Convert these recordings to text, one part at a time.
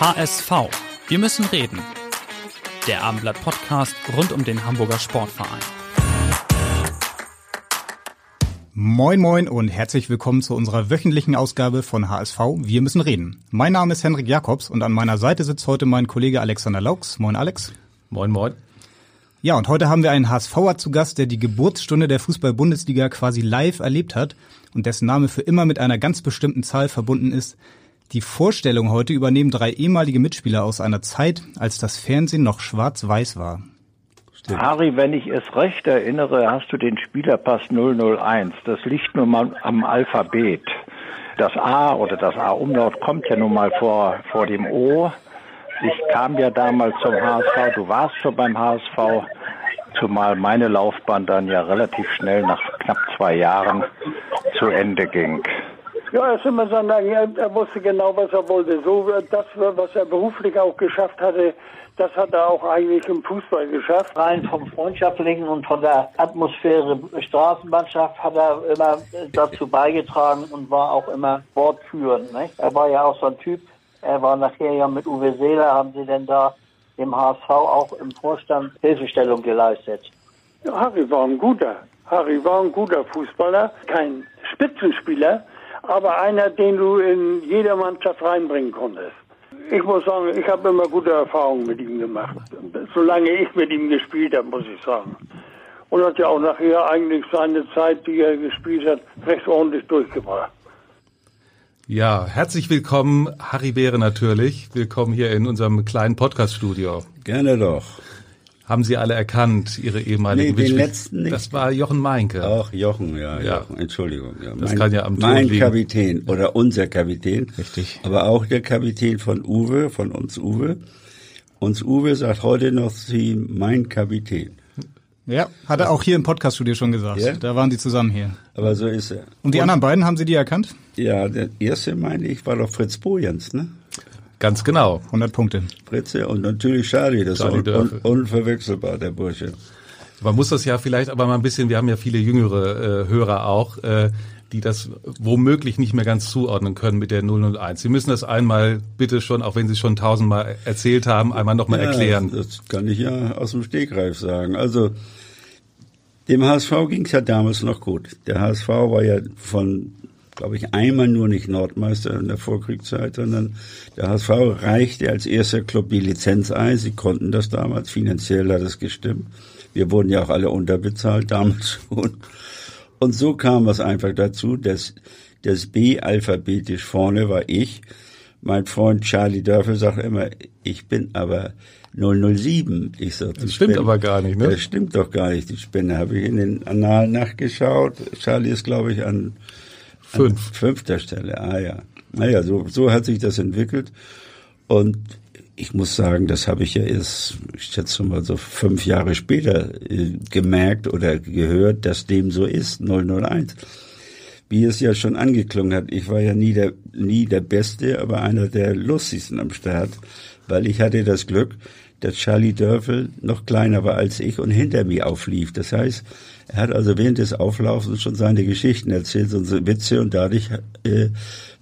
HSV. Wir müssen reden. Der Abendblatt Podcast rund um den Hamburger Sportverein. Moin moin und herzlich willkommen zu unserer wöchentlichen Ausgabe von HSV Wir müssen reden. Mein Name ist Henrik Jakobs und an meiner Seite sitzt heute mein Kollege Alexander Laux. Moin Alex. Moin moin. Ja, und heute haben wir einen HSVer zu Gast, der die Geburtsstunde der Fußball-Bundesliga quasi live erlebt hat und dessen Name für immer mit einer ganz bestimmten Zahl verbunden ist. Die Vorstellung heute übernehmen drei ehemalige Mitspieler aus einer Zeit, als das Fernsehen noch schwarz-weiß war. Stimmt. Harry, wenn ich es recht erinnere, hast du den Spielerpass 001. Das liegt nun mal am Alphabet. Das A oder das A-Umlaut kommt ja nun mal vor, vor dem O. Ich kam ja damals zum HSV, du warst schon beim HSV, zumal meine Laufbahn dann ja relativ schnell nach knapp zwei Jahren zu Ende ging. Ja, er ist immer sagen, er, er wusste genau, was er wollte. So das, was er beruflich auch geschafft hatte, das hat er auch eigentlich im Fußball geschafft. Rein vom Freundschaftlichen und von der Atmosphäre Straßenmannschaft hat er immer dazu beigetragen und war auch immer wortführend. Nicht? Er war ja auch so ein Typ, er war nachher ja mit Uwe Seeler, haben sie denn da im HSV auch im Vorstand Hilfestellung geleistet. Ja, Harry war ein guter. Harry war ein guter Fußballer, kein Spitzenspieler, aber einer, den du in jeder Mannschaft reinbringen konntest. Ich muss sagen, ich habe immer gute Erfahrungen mit ihm gemacht. Solange ich mit ihm gespielt habe, muss ich sagen. Und hat ja auch nachher eigentlich seine Zeit, die er gespielt hat, recht ordentlich durchgebracht. Ja, herzlich willkommen, Harry Beere natürlich. Willkommen hier in unserem kleinen Podcast-Studio. Gerne doch. Haben Sie alle erkannt, Ihre ehemaligen nee, den letzten nicht. Das war Jochen Meinke. Auch Jochen, ja, ja. Jochen, Entschuldigung. Ja. Das mein, kann ja am Mein liegen. Kapitän oder unser Kapitän. Richtig. Aber auch der Kapitän von Uwe, von uns Uwe. Uns Uwe sagt heute noch sie mein Kapitän. Ja, hat er auch hier im Podcaststudio schon gesagt. Ja? Da waren die zusammen hier. Aber so ist er. Und die Und, anderen beiden, haben Sie die erkannt? Ja, der erste, meine ich, war doch Fritz Bojans, ne? Ganz genau. 100 Punkte. Fritze und natürlich Charlie, das Charlie ist un unverwechselbar, der Bursche. Man muss das ja vielleicht aber mal ein bisschen, wir haben ja viele jüngere äh, Hörer auch, äh, die das womöglich nicht mehr ganz zuordnen können mit der 001. Sie müssen das einmal bitte schon, auch wenn Sie es schon tausendmal erzählt haben, einmal nochmal ja, erklären. Das kann ich ja aus dem Stegreif sagen. Also dem HSV ging es ja damals noch gut. Der HSV war ja von glaube ich, einmal nur nicht Nordmeister in der Vorkriegszeit, sondern der HSV reichte als erster Club die Lizenz ein. Sie konnten das damals, finanziell hat es gestimmt. Wir wurden ja auch alle unterbezahlt damals schon. Und so kam es einfach dazu, dass das B alphabetisch vorne war ich. Mein Freund Charlie Dörfel sagt immer, ich bin aber 007. Ich sag, das stimmt Spende, aber gar nicht, ne? Das stimmt doch gar nicht, die Spinne. Habe ich in den Annalen nachgeschaut. Charlie ist, glaube ich, an Fünf. An fünfter Stelle, ah ja. Naja, so, so hat sich das entwickelt. Und ich muss sagen, das habe ich ja erst, ich schätze mal so fünf Jahre später äh, gemerkt oder gehört, dass dem so ist, 001. Wie es ja schon angeklungen hat, ich war ja nie der, nie der Beste, aber einer der lustigsten am Start, weil ich hatte das Glück, dass Charlie Dörfel noch kleiner war als ich und hinter mir auflief. Das heißt, er hat also während des Auflaufens schon seine Geschichten erzählt, so Witze und dadurch äh,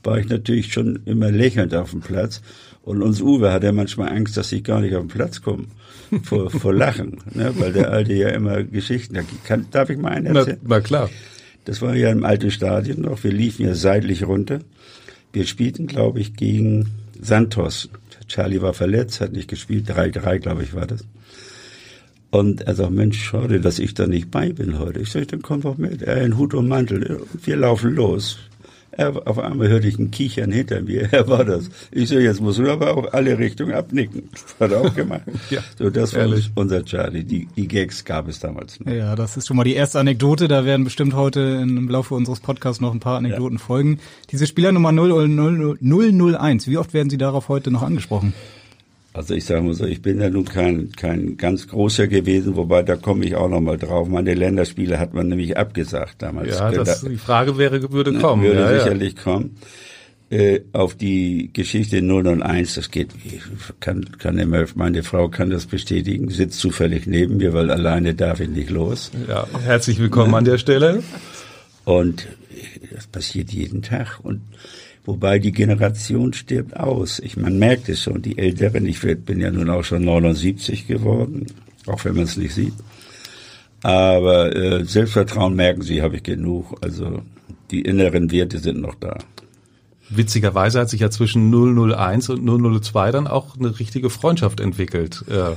war ich natürlich schon immer lächelnd auf dem Platz. Und uns Uwe hat ja manchmal Angst, dass ich gar nicht auf den Platz komme. Vor, vor Lachen, ne? weil der Alte ja immer Geschichten kann. Darf ich mal einen erzählen? Na, na klar. Das war ja im alten Stadion noch. Wir liefen ja seitlich runter. Wir spielten, glaube ich, gegen Santos. Charlie war verletzt, hat nicht gespielt. 3-3, glaube ich, war das. Und er sagt, Mensch, schade, dass ich da nicht bei bin heute. Ich sage, dann komm doch mit. Er in Hut und Mantel. Wir laufen los. Er, auf einmal hörte ich ein Kichern hinter mir. Er war das. Ich so, jetzt muss du aber auch alle Richtungen abnicken. Hat er auch gemacht. ja, so, das war ehrlich. unser Charlie. Die, die Gags gab es damals noch. Ja, das ist schon mal die erste Anekdote. Da werden bestimmt heute im Laufe unseres Podcasts noch ein paar Anekdoten ja. folgen. Diese Spielernummer 001, wie oft werden Sie darauf heute noch angesprochen? Also ich sage mal so, ich bin ja nun kein, kein ganz großer gewesen, wobei da komme ich auch noch mal drauf. Meine Länderspiele hat man nämlich abgesagt damals. Ja, das, die Frage wäre, würde kommen. Würde ja, sicherlich ja. kommen. Äh, auf die Geschichte 001, das geht, kann, kann immer, meine Frau kann das bestätigen, sitzt zufällig neben mir, weil alleine darf ich nicht los. Ja, herzlich willkommen ja. an der Stelle. Und das passiert jeden Tag. Und Wobei die Generation stirbt aus. Ich, man merkt es schon, die Älteren, ich bin ja nun auch schon 79 geworden, auch wenn man es nicht sieht. Aber äh, Selbstvertrauen merken sie, habe ich genug. Also die inneren Werte sind noch da. Witzigerweise hat sich ja zwischen 001 und 002 dann auch eine richtige Freundschaft entwickelt. Äh,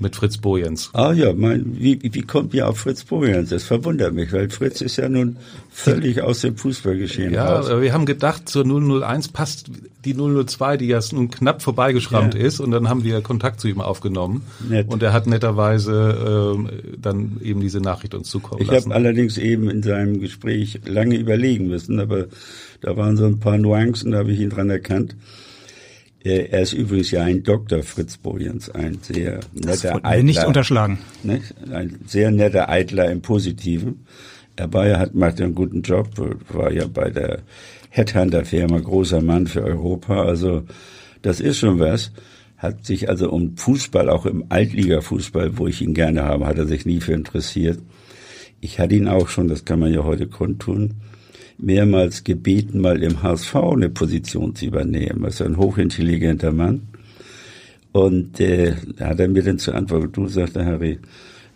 mit Fritz Bojens. Ah ja, mein, wie, wie kommt ihr auf Fritz Bojens? Das verwundert mich, weil Fritz ist ja nun völlig aus dem Fußballgeschehen ja, raus. Ja, wir haben gedacht, zur 001 passt die 002, die ja nun knapp vorbeigeschrammt ja. ist und dann haben wir Kontakt zu ihm aufgenommen Nett. und er hat netterweise ähm, dann eben diese Nachricht uns zukommen ich lassen. Ich habe allerdings eben in seinem Gespräch lange überlegen müssen, aber da waren so ein paar Nuancen, da habe ich ihn dran erkannt. Äh, er ist übrigens ja ein Dr. Fritz Boljens, ein sehr netter Eitler. nicht unterschlagen. Nicht? Ein sehr netter Eitler im Positiven. Er war ja, hat, macht ja einen guten Job, war ja bei der Headhunter-Firma großer Mann für Europa. Also das ist schon was. Hat sich also um Fußball, auch im Altliga-Fußball, wo ich ihn gerne habe, hat er sich nie für interessiert. Ich hatte ihn auch schon, das kann man ja heute kundtun, mehrmals gebeten, mal im HSV eine Position zu übernehmen. Er ist ein hochintelligenter Mann. Und äh, da hat er mir dann zur Antwort, du sagte Harry,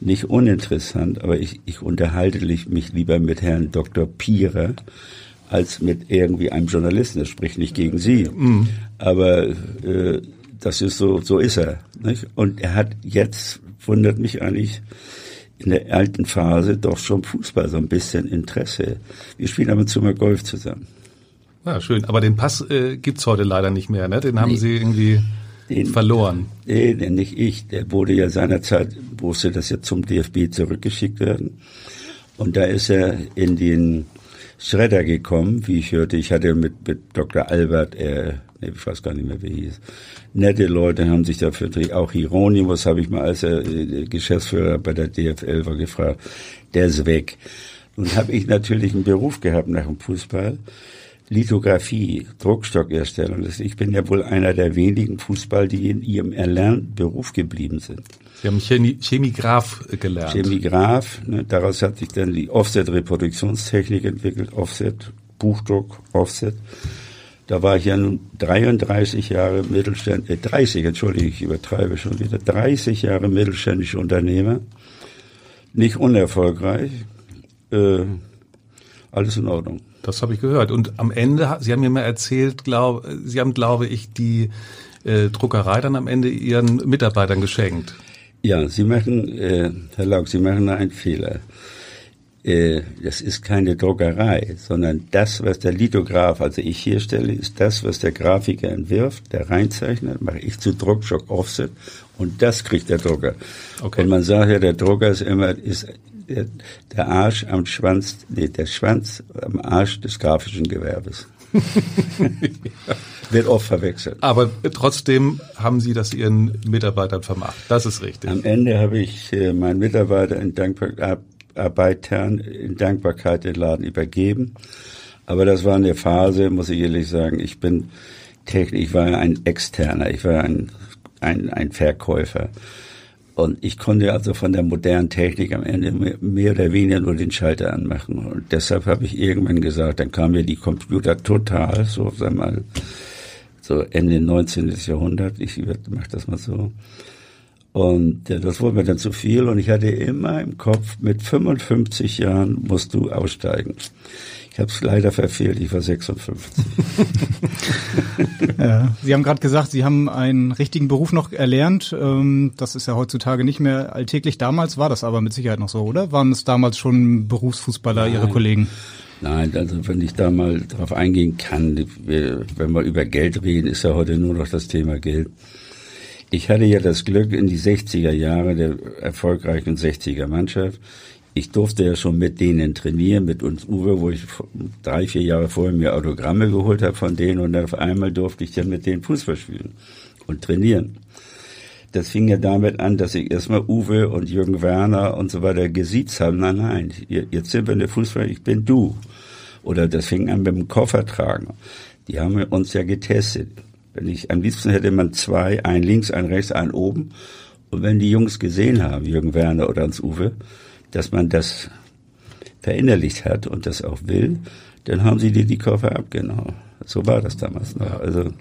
nicht uninteressant, aber ich, ich unterhalte mich lieber mit Herrn Dr. Pierer als mit irgendwie einem Journalisten. Das spricht nicht gegen Sie. Mhm. Aber äh, das ist so, so ist er. Nicht? Und er hat jetzt, wundert mich eigentlich, in der alten Phase doch schon Fußball, so ein bisschen Interesse. Wir spielen aber zu mal Golf zusammen. Ja, schön. Aber den Pass äh, gibt's heute leider nicht mehr, ne? Den haben nee. Sie irgendwie den, verloren. Nee, denn nicht ich. Der wurde ja seinerzeit, musste das ja zum DFB zurückgeschickt werden. Und da ist er in den Schredder gekommen, wie ich hörte. Ich hatte mit, mit Dr. Albert, äh, ich weiß gar nicht mehr, wie hieß, nette Leute haben sich dafür gedreht. Auch Hieronymus habe ich mal, als er äh, Geschäftsführer bei der DFL war, gefragt. Der ist weg. Nun habe ich natürlich einen Beruf gehabt nach dem Fußball. Lithografie, Druckstockerstellung. Ich bin ja wohl einer der wenigen Fußball, die in ihrem erlernten Beruf geblieben sind. Sie haben Chemie, Chemigraph gelernt. Chemigraph, ne, daraus hat sich dann die Offset-Reproduktionstechnik entwickelt, Offset, Buchdruck, Offset. Da war ich ja nun 33 Jahre Mittelstand, äh 30, entschuldige, ich übertreibe schon wieder, 30 Jahre mittelständischer Unternehmer. Nicht unerfolgreich. Äh, alles in Ordnung. Das habe ich gehört. Und am Ende, Sie haben mir mal erzählt, glaub, Sie haben, glaube ich, die äh, Druckerei dann am Ende Ihren Mitarbeitern geschenkt. Ja, Sie machen, äh, Herr Lauk, Sie machen einen Fehler. Äh, das ist keine Druckerei, sondern das, was der Lithograph, also ich hier stelle, ist das, was der Grafiker entwirft, der reinzeichnet, mache ich zu Druckschock Offset und das kriegt der Drucker. Okay. Und man sagt ja, der Drucker ist immer, ist der, der Arsch am Schwanz, nee, der Schwanz am Arsch des grafischen Gewerbes. Wird oft verwechselt. Aber trotzdem haben Sie das Ihren Mitarbeitern vermacht. Das ist richtig. Am Ende habe ich äh, meinen Mitarbeiter in Dankbarkeit Arbeitern in Dankbarkeit den Laden übergeben. Aber das war eine Phase, muss ich ehrlich sagen. Ich bin technisch, ich war ein Externer, ich war ein, ein, ein Verkäufer. Und ich konnte also von der modernen Technik am Ende mehr oder weniger nur den Schalter anmachen. Und deshalb habe ich irgendwann gesagt, dann kamen mir die Computer total, so sag mal, so Ende 19. Jahrhundert, ich mach das mal so. Und ja, das wurde mir dann zu viel und ich hatte immer im Kopf, mit 55 Jahren musst du aussteigen. Ich habe es leider verfehlt, ich war 56. ja, Sie haben gerade gesagt, Sie haben einen richtigen Beruf noch erlernt. Ähm, das ist ja heutzutage nicht mehr alltäglich. Damals war das aber mit Sicherheit noch so, oder? Waren es damals schon Berufsfußballer, Nein. Ihre Kollegen? Nein, also wenn ich da mal drauf eingehen kann, wenn wir über Geld reden, ist ja heute nur noch das Thema Geld. Ich hatte ja das Glück in die 60er Jahre der erfolgreichen 60er Mannschaft. Ich durfte ja schon mit denen trainieren, mit uns Uwe, wo ich drei, vier Jahre vorher mir Autogramme geholt habe von denen und auf einmal durfte ich dann mit denen Fußball spielen und trainieren. Das fing ja damit an, dass ich erstmal Uwe und Jürgen Werner und so weiter gesiezt habe. Nein, nein, jetzt sind wir in der Fußball, ich bin du. Oder das fing an mit dem Koffertragen. Die haben uns ja getestet. Wenn ich, am liebsten hätte man zwei, ein links, ein rechts, ein oben. Und wenn die Jungs gesehen haben, Jürgen Werner oder Hans Uwe, dass man das verinnerlicht hat und das auch will, dann haben sie dir die Koffer abgenommen. So war das damals noch. Also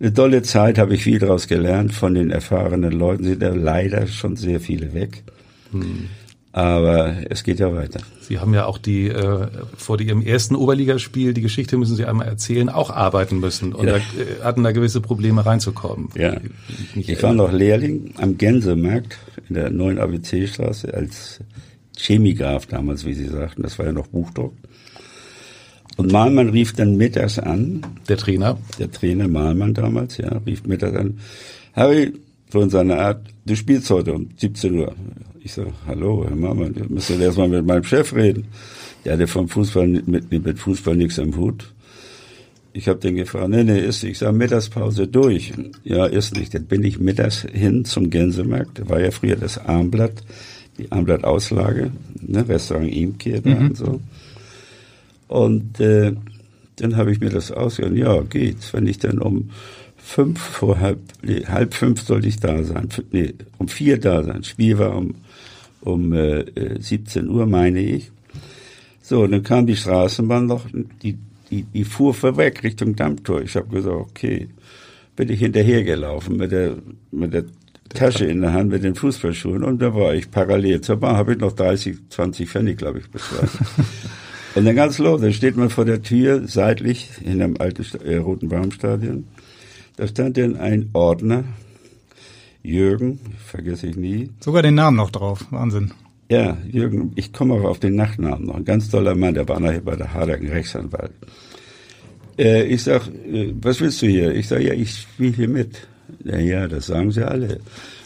eine tolle Zeit, habe ich viel daraus gelernt. Von den erfahrenen Leuten sind da leider schon sehr viele weg. Hm. Aber es geht ja weiter. Sie haben ja auch die äh, vor Ihrem ersten Oberligaspiel, die Geschichte müssen Sie einmal erzählen, auch arbeiten müssen und ja. da, äh, hatten da gewisse Probleme reinzukommen. Ja, ich, ich war noch Lehrling am Gänsemarkt in der neuen ABC-Straße als Chemigraf damals, wie Sie sagten. Das war ja noch Buchdruck. Und Malmann rief dann mittags an. Der Trainer? Der Trainer Malmann damals, ja, rief mittags an. Harry, so in seiner Art, du spielst heute um 17 Uhr. Ich so, hallo, Herr Malmann, ihr müsst erst mal mit meinem Chef reden. Der hatte vom Fußball mit, mit Fußball nichts am Hut. Ich habe den gefragt, nee, nee, ist nicht. Ich sage, Mittagspause durch. Ja, ist nicht. Dann bin ich mittags hin zum Gänsemarkt. Da war ja früher das Armblatt, die Armblatt-Auslage, ne, Restaurant Imke da mhm. und so. Und äh, dann habe ich mir das ausgehört. Ja, geht's. Wenn ich dann um fünf vor halb, nee, halb fünf sollte ich da sein. Nee, um vier da sein. Spiel war um, um äh, 17 Uhr, meine ich. So, dann kam die Straßenbahn noch, die, die, die fuhr vorweg Richtung Dammtor. Ich habe gesagt, okay, bin ich hinterhergelaufen mit der, mit der Tasche in der Hand mit den Fußballschuhen und da war ich parallel zur Bahn, habe ich noch 30, 20 Pfennig, glaube ich, bezahlt. Und dann ganz los, da steht man vor der Tür, seitlich, in einem alten äh, Roten Baumstadion. Da stand dann ein Ordner, Jürgen, vergesse ich nie. Sogar den Namen noch drauf, Wahnsinn. Ja, Jürgen, ich komme auch auf den Nachnamen noch. Ein ganz toller Mann, der war nachher bei der Hadergen Rechtsanwalt. Äh, ich sag, äh, was willst du hier? Ich sag, ja, ich spiele hier mit. Ja, ja, das sagen sie alle.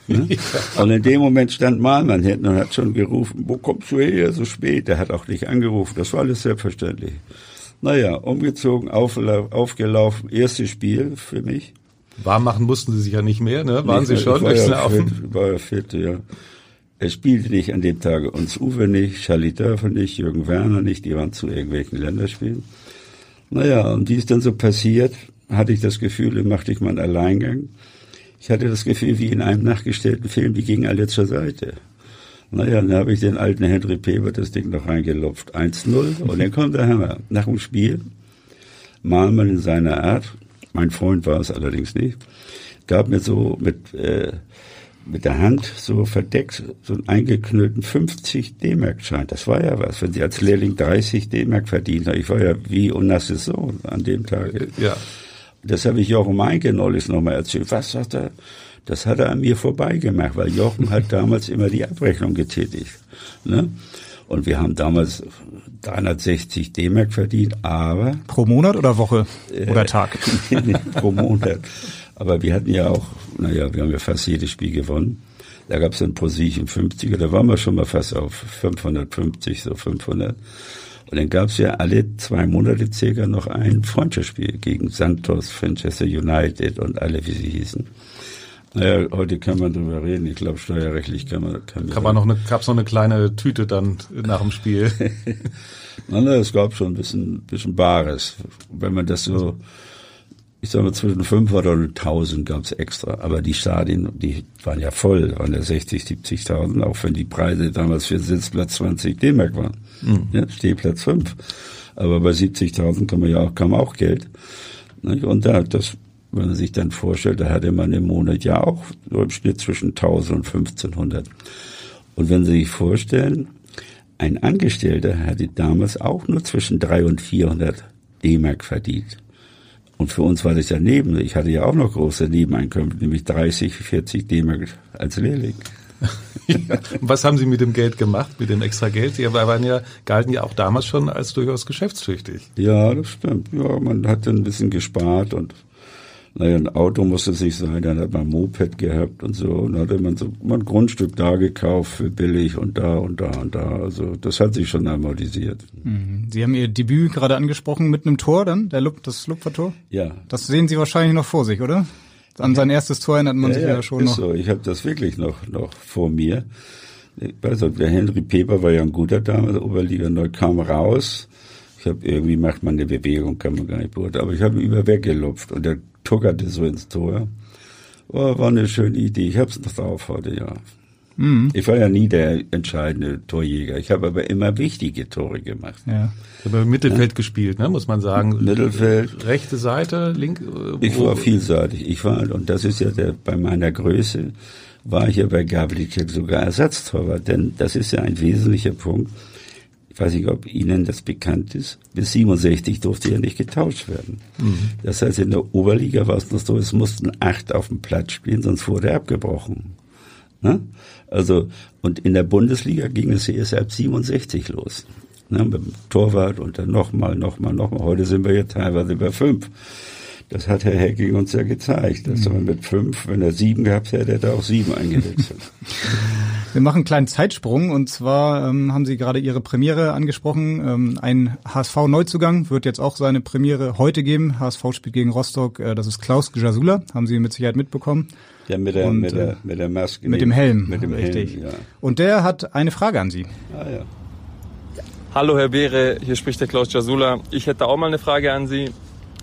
Ne? Und in dem Moment stand Malmann hinten und hat schon gerufen, wo kommst du her so spät? Der hat auch nicht angerufen, das war alles selbstverständlich. Naja, umgezogen, aufgelaufen, erstes Spiel für mich. Warm machen mussten sie sich ja nicht mehr, ne? Waren nee, sie schon? War ja, fit, war ja fit, ja. Er spielte nicht an dem Tage uns Uwe nicht, Charlie Dörfer nicht, Jürgen Werner nicht, die waren zu irgendwelchen Länderspielen. Naja, und die ist dann so passiert, hatte ich das Gefühl, dann machte ich mal einen Alleingang. Ich hatte das Gefühl, wie in einem nachgestellten Film, die gingen alle zur Seite. Naja, dann habe ich den alten Henry Pebert das Ding noch reingelupft. 1-0 und dann kommt der Hammer. Nach dem Spiel, Malmann in seiner Art, mein Freund war es allerdings nicht, gab mir so mit, äh, mit der Hand so verdeckt so einen eingeknüllten 50 D-Mark-Schein. Das war ja was, wenn Sie als Lehrling 30 D-Mark verdient haben. Ich war ja wie Onassis Sohn an dem Tag. Ja. Das habe ich Jochen Meinke neulich nochmal erzählt. Was sagt er? Das hat er an mir vorbeigemacht, weil Jochen hat damals immer die Abrechnung getätigt. Ne? Und wir haben damals 360 D-Mark verdient, aber... Pro Monat oder Woche äh, oder Tag? pro Monat. Aber wir hatten ja auch, naja, wir haben ja fast jedes Spiel gewonnen. Da gab es dann pro Sieg 50er, da waren wir schon mal fast auf 550, so 500. Und dann gab es ja alle zwei Monate circa noch ein Freundschaftsspiel gegen Santos, Manchester United und alle, wie sie hießen. Naja, heute kann man drüber reden. Ich glaube, steuerrechtlich kann man. Kann, kann man noch eine, gab's noch eine kleine Tüte dann nach dem Spiel? na, es gab schon ein bisschen, bisschen Bares. Wenn man das so, ich sag mal, zwischen 500 und 1000 gab's extra. Aber die Stadien, die waren ja voll, waren ja 60, 70.000, auch wenn die Preise damals für Sitzplatz 20 D-Mark waren. Mhm. Ja, Stehplatz 5. Aber bei 70.000 kann man ja auch, kam auch Geld. Und da, das, wenn man sich dann vorstellt, da hatte man im Monat ja auch so im Schnitt zwischen 1000 und 1500. Und wenn Sie sich vorstellen, ein Angestellter hatte damals auch nur zwischen 300 und 400 D-Mark verdient. Und für uns war das ja neben. Ich hatte ja auch noch große Nebeneinkommen, nämlich 30, 40 D-Mark als Lehrling. ja. Was haben Sie mit dem Geld gemacht, mit dem extra Geld? Sie waren ja, galten ja auch damals schon als durchaus geschäftstüchtig. Ja, das stimmt. Ja, man hat ein bisschen gespart und naja, ein Auto musste es nicht sein, dann hat man ein Moped gehabt und so. Und dann hatte man so man ein Grundstück da gekauft für billig und da und da und da. Also das hat sich schon amortisiert. Mhm. Sie haben Ihr Debüt gerade angesprochen mit einem Tor dann, der Lup, das Lupfertor? Ja. Das sehen Sie wahrscheinlich noch vor sich, oder? An sein erstes Tor erinnert man ja, sich ja, ja schon ist noch. So. Ich habe das wirklich noch, noch vor mir. Also der Henry Peper war ja ein guter damals, Oberliga neu, kam raus. Ich habe irgendwie macht man eine Bewegung, kann man gar nicht beurteilen. Aber ich habe über weggelupft und der tuckerte so ins Tor. Oh, war eine schöne Idee. Ich hab's noch drauf heute, ja. Mhm. Ich war ja nie der entscheidende Torjäger. Ich habe aber immer wichtige Tore gemacht. Ja. Ich habe im Mittelfeld ja. gespielt, ne, muss man sagen. Mittelfeld. Rechte Seite, link. Äh, ich war vielseitig. Ich war, und das ist ja der, bei meiner Größe, war ich ja bei Gablicek sogar Ersatztorwart. Denn das ist ja ein wesentlicher Punkt ich weiß nicht, ob Ihnen das bekannt ist, bis 67 durfte ja nicht getauscht werden. Mhm. Das heißt, in der Oberliga war es noch so, es mussten acht auf dem Platz spielen, sonst wurde er abgebrochen. Ne? Also, und in der Bundesliga ging es erst ab 67 los. Ne? Mit dem Torwart und dann nochmal, nochmal, nochmal. Heute sind wir ja teilweise bei fünf. Das hat Herr Hecking uns ja gezeigt, dass mhm. man mit fünf, wenn er sieben gehabt hätte, hätte er auch sieben eingewechselt. Wir machen einen kleinen Zeitsprung und zwar ähm, haben Sie gerade Ihre Premiere angesprochen. Ähm, ein HSV-Neuzugang wird jetzt auch seine Premiere heute geben. HSV spielt gegen Rostock. Äh, das ist Klaus Gjasula, haben Sie mit Sicherheit mitbekommen. Ja, mit der, und, mit der, mit der Maske. Mit dem Helm. Mit dem richtig. Helm, ja. Und der hat eine Frage an Sie. Ah, ja. Hallo Herr Beere, hier spricht der Klaus Jasula. Ich hätte auch mal eine Frage an Sie.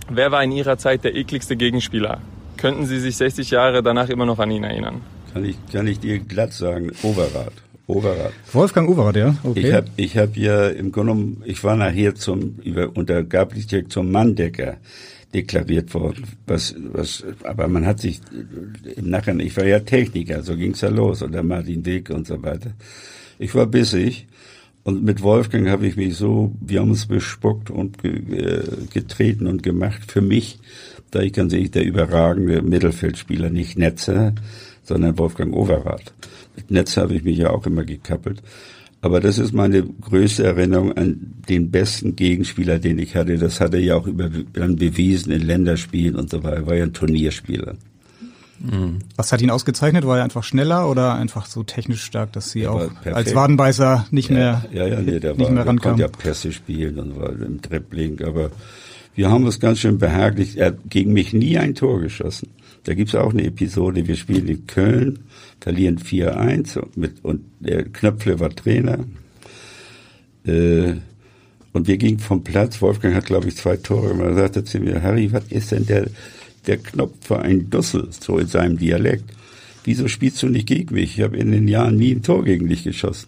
Wer war in Ihrer Zeit der ekligste Gegenspieler? Könnten Sie sich 60 Jahre danach immer noch an ihn erinnern? Kann ich, kann ich dir glatt sagen, Overath. Overath. Wolfgang Overath, ja. Okay. Ich habe ich hab ja im Grunde genommen, ich war nachher zum, über, unter Gablitek zum Manndecker deklariert worden. Was, was, aber man hat sich im Nachhinein, ich war ja Techniker, so ging's ja los, oder Martin Weg und so weiter. Ich war bissig und mit Wolfgang habe ich mich so, wir haben uns bespuckt und ge, getreten und gemacht. Für mich, da ich ganz ehrlich der überragende Mittelfeldspieler, nicht Netzer, sondern Wolfgang Overath. Mit Netz habe ich mich ja auch immer gekappelt. Aber das ist meine größte Erinnerung an den besten Gegenspieler, den ich hatte. Das hat er ja auch über, dann bewiesen in Länderspielen und so weiter. Er war ja ein Turnierspieler. Mhm. Was hat ihn ausgezeichnet? War er einfach schneller oder einfach so technisch stark, dass sie auch als Wadenbeißer nicht ja, mehr ja, ja, nee, der nicht war, mehr? Der konnte ja Pässe spielen und war im Dribbling, aber wir haben es ganz schön behaglich. Er hat gegen mich nie ein Tor geschossen. Da gibt's auch eine Episode, wir spielen in Köln, verlieren 4-1 und, und der Knöpfle war Trainer. Äh, und wir gingen vom Platz, Wolfgang hat, glaube ich, zwei Tore gemacht, er sagte zu mir, Harry, was ist denn der, der Knopf für ein Dussel, so in seinem Dialekt? Wieso spielst du nicht gegen mich? Ich habe in den Jahren nie ein Tor gegen dich geschossen.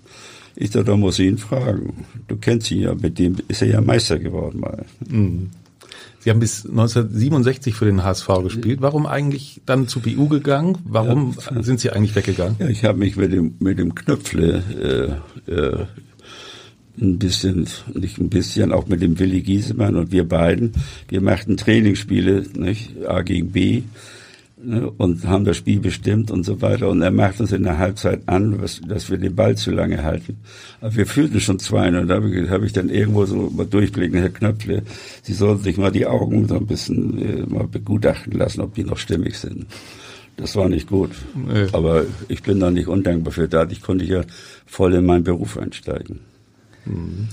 Ich dachte, da muss ich ihn fragen. Du kennst ihn ja, mit dem ist er ja Meister geworden mal. Mhm. Sie haben bis 1967 für den HSV gespielt. Warum eigentlich dann zu BU gegangen? Warum ja, sind Sie eigentlich weggegangen? Ja, ich habe mich mit dem mit dem Knöpfle äh, äh, ein bisschen, nicht ein bisschen, auch mit dem Willi Giesemann und wir beiden. Wir machten Trainingsspiele, nicht A gegen B ne, und haben das Spiel bestimmt und so weiter. Und er macht uns in der Halbzeit an, was, dass wir den Ball zu lange halten. Aber wir fühlten schon zwei und da habe ich, hab ich dann irgendwo so mal durchblicken, Herr Knöpfle, Sie sollten sich mal die Augen so ein bisschen äh, mal begutachten lassen, ob die noch stimmig sind. Das war nicht gut. Nee. Aber ich bin da nicht undankbar für. Dadurch konnte ich ja voll in meinen Beruf einsteigen. Mhm.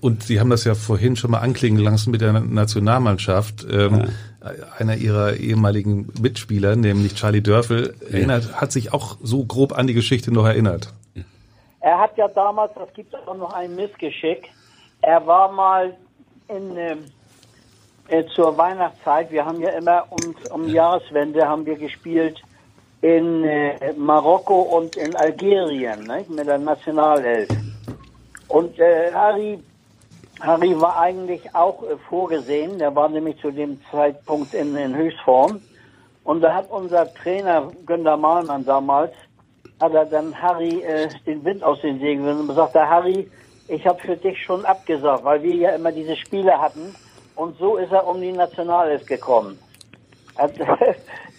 Und Sie haben das ja vorhin schon mal anklingen lassen mit der Nationalmannschaft. Ähm, ja. Einer Ihrer ehemaligen Mitspieler, nämlich Charlie Dörfel, erinnert, hat sich auch so grob an die Geschichte noch erinnert. Er hat ja damals, das gibt auch noch ein Missgeschick, er war mal in, ähm, äh, zur Weihnachtszeit, wir haben ja immer um, um Jahreswende haben wir gespielt in äh, Marokko und in Algerien ne, mit der Nationalelf. Und äh, Harry Harry war eigentlich auch äh, vorgesehen. Der war nämlich zu dem Zeitpunkt in, in Höchstform. Und da hat unser Trainer Günter Mahlmann damals, hat er dann Harry äh, den Wind aus den Segeln und gesagt, Harry, ich habe für dich schon abgesagt, weil wir ja immer diese Spiele hatten. Und so ist er um die Nationalelf gekommen.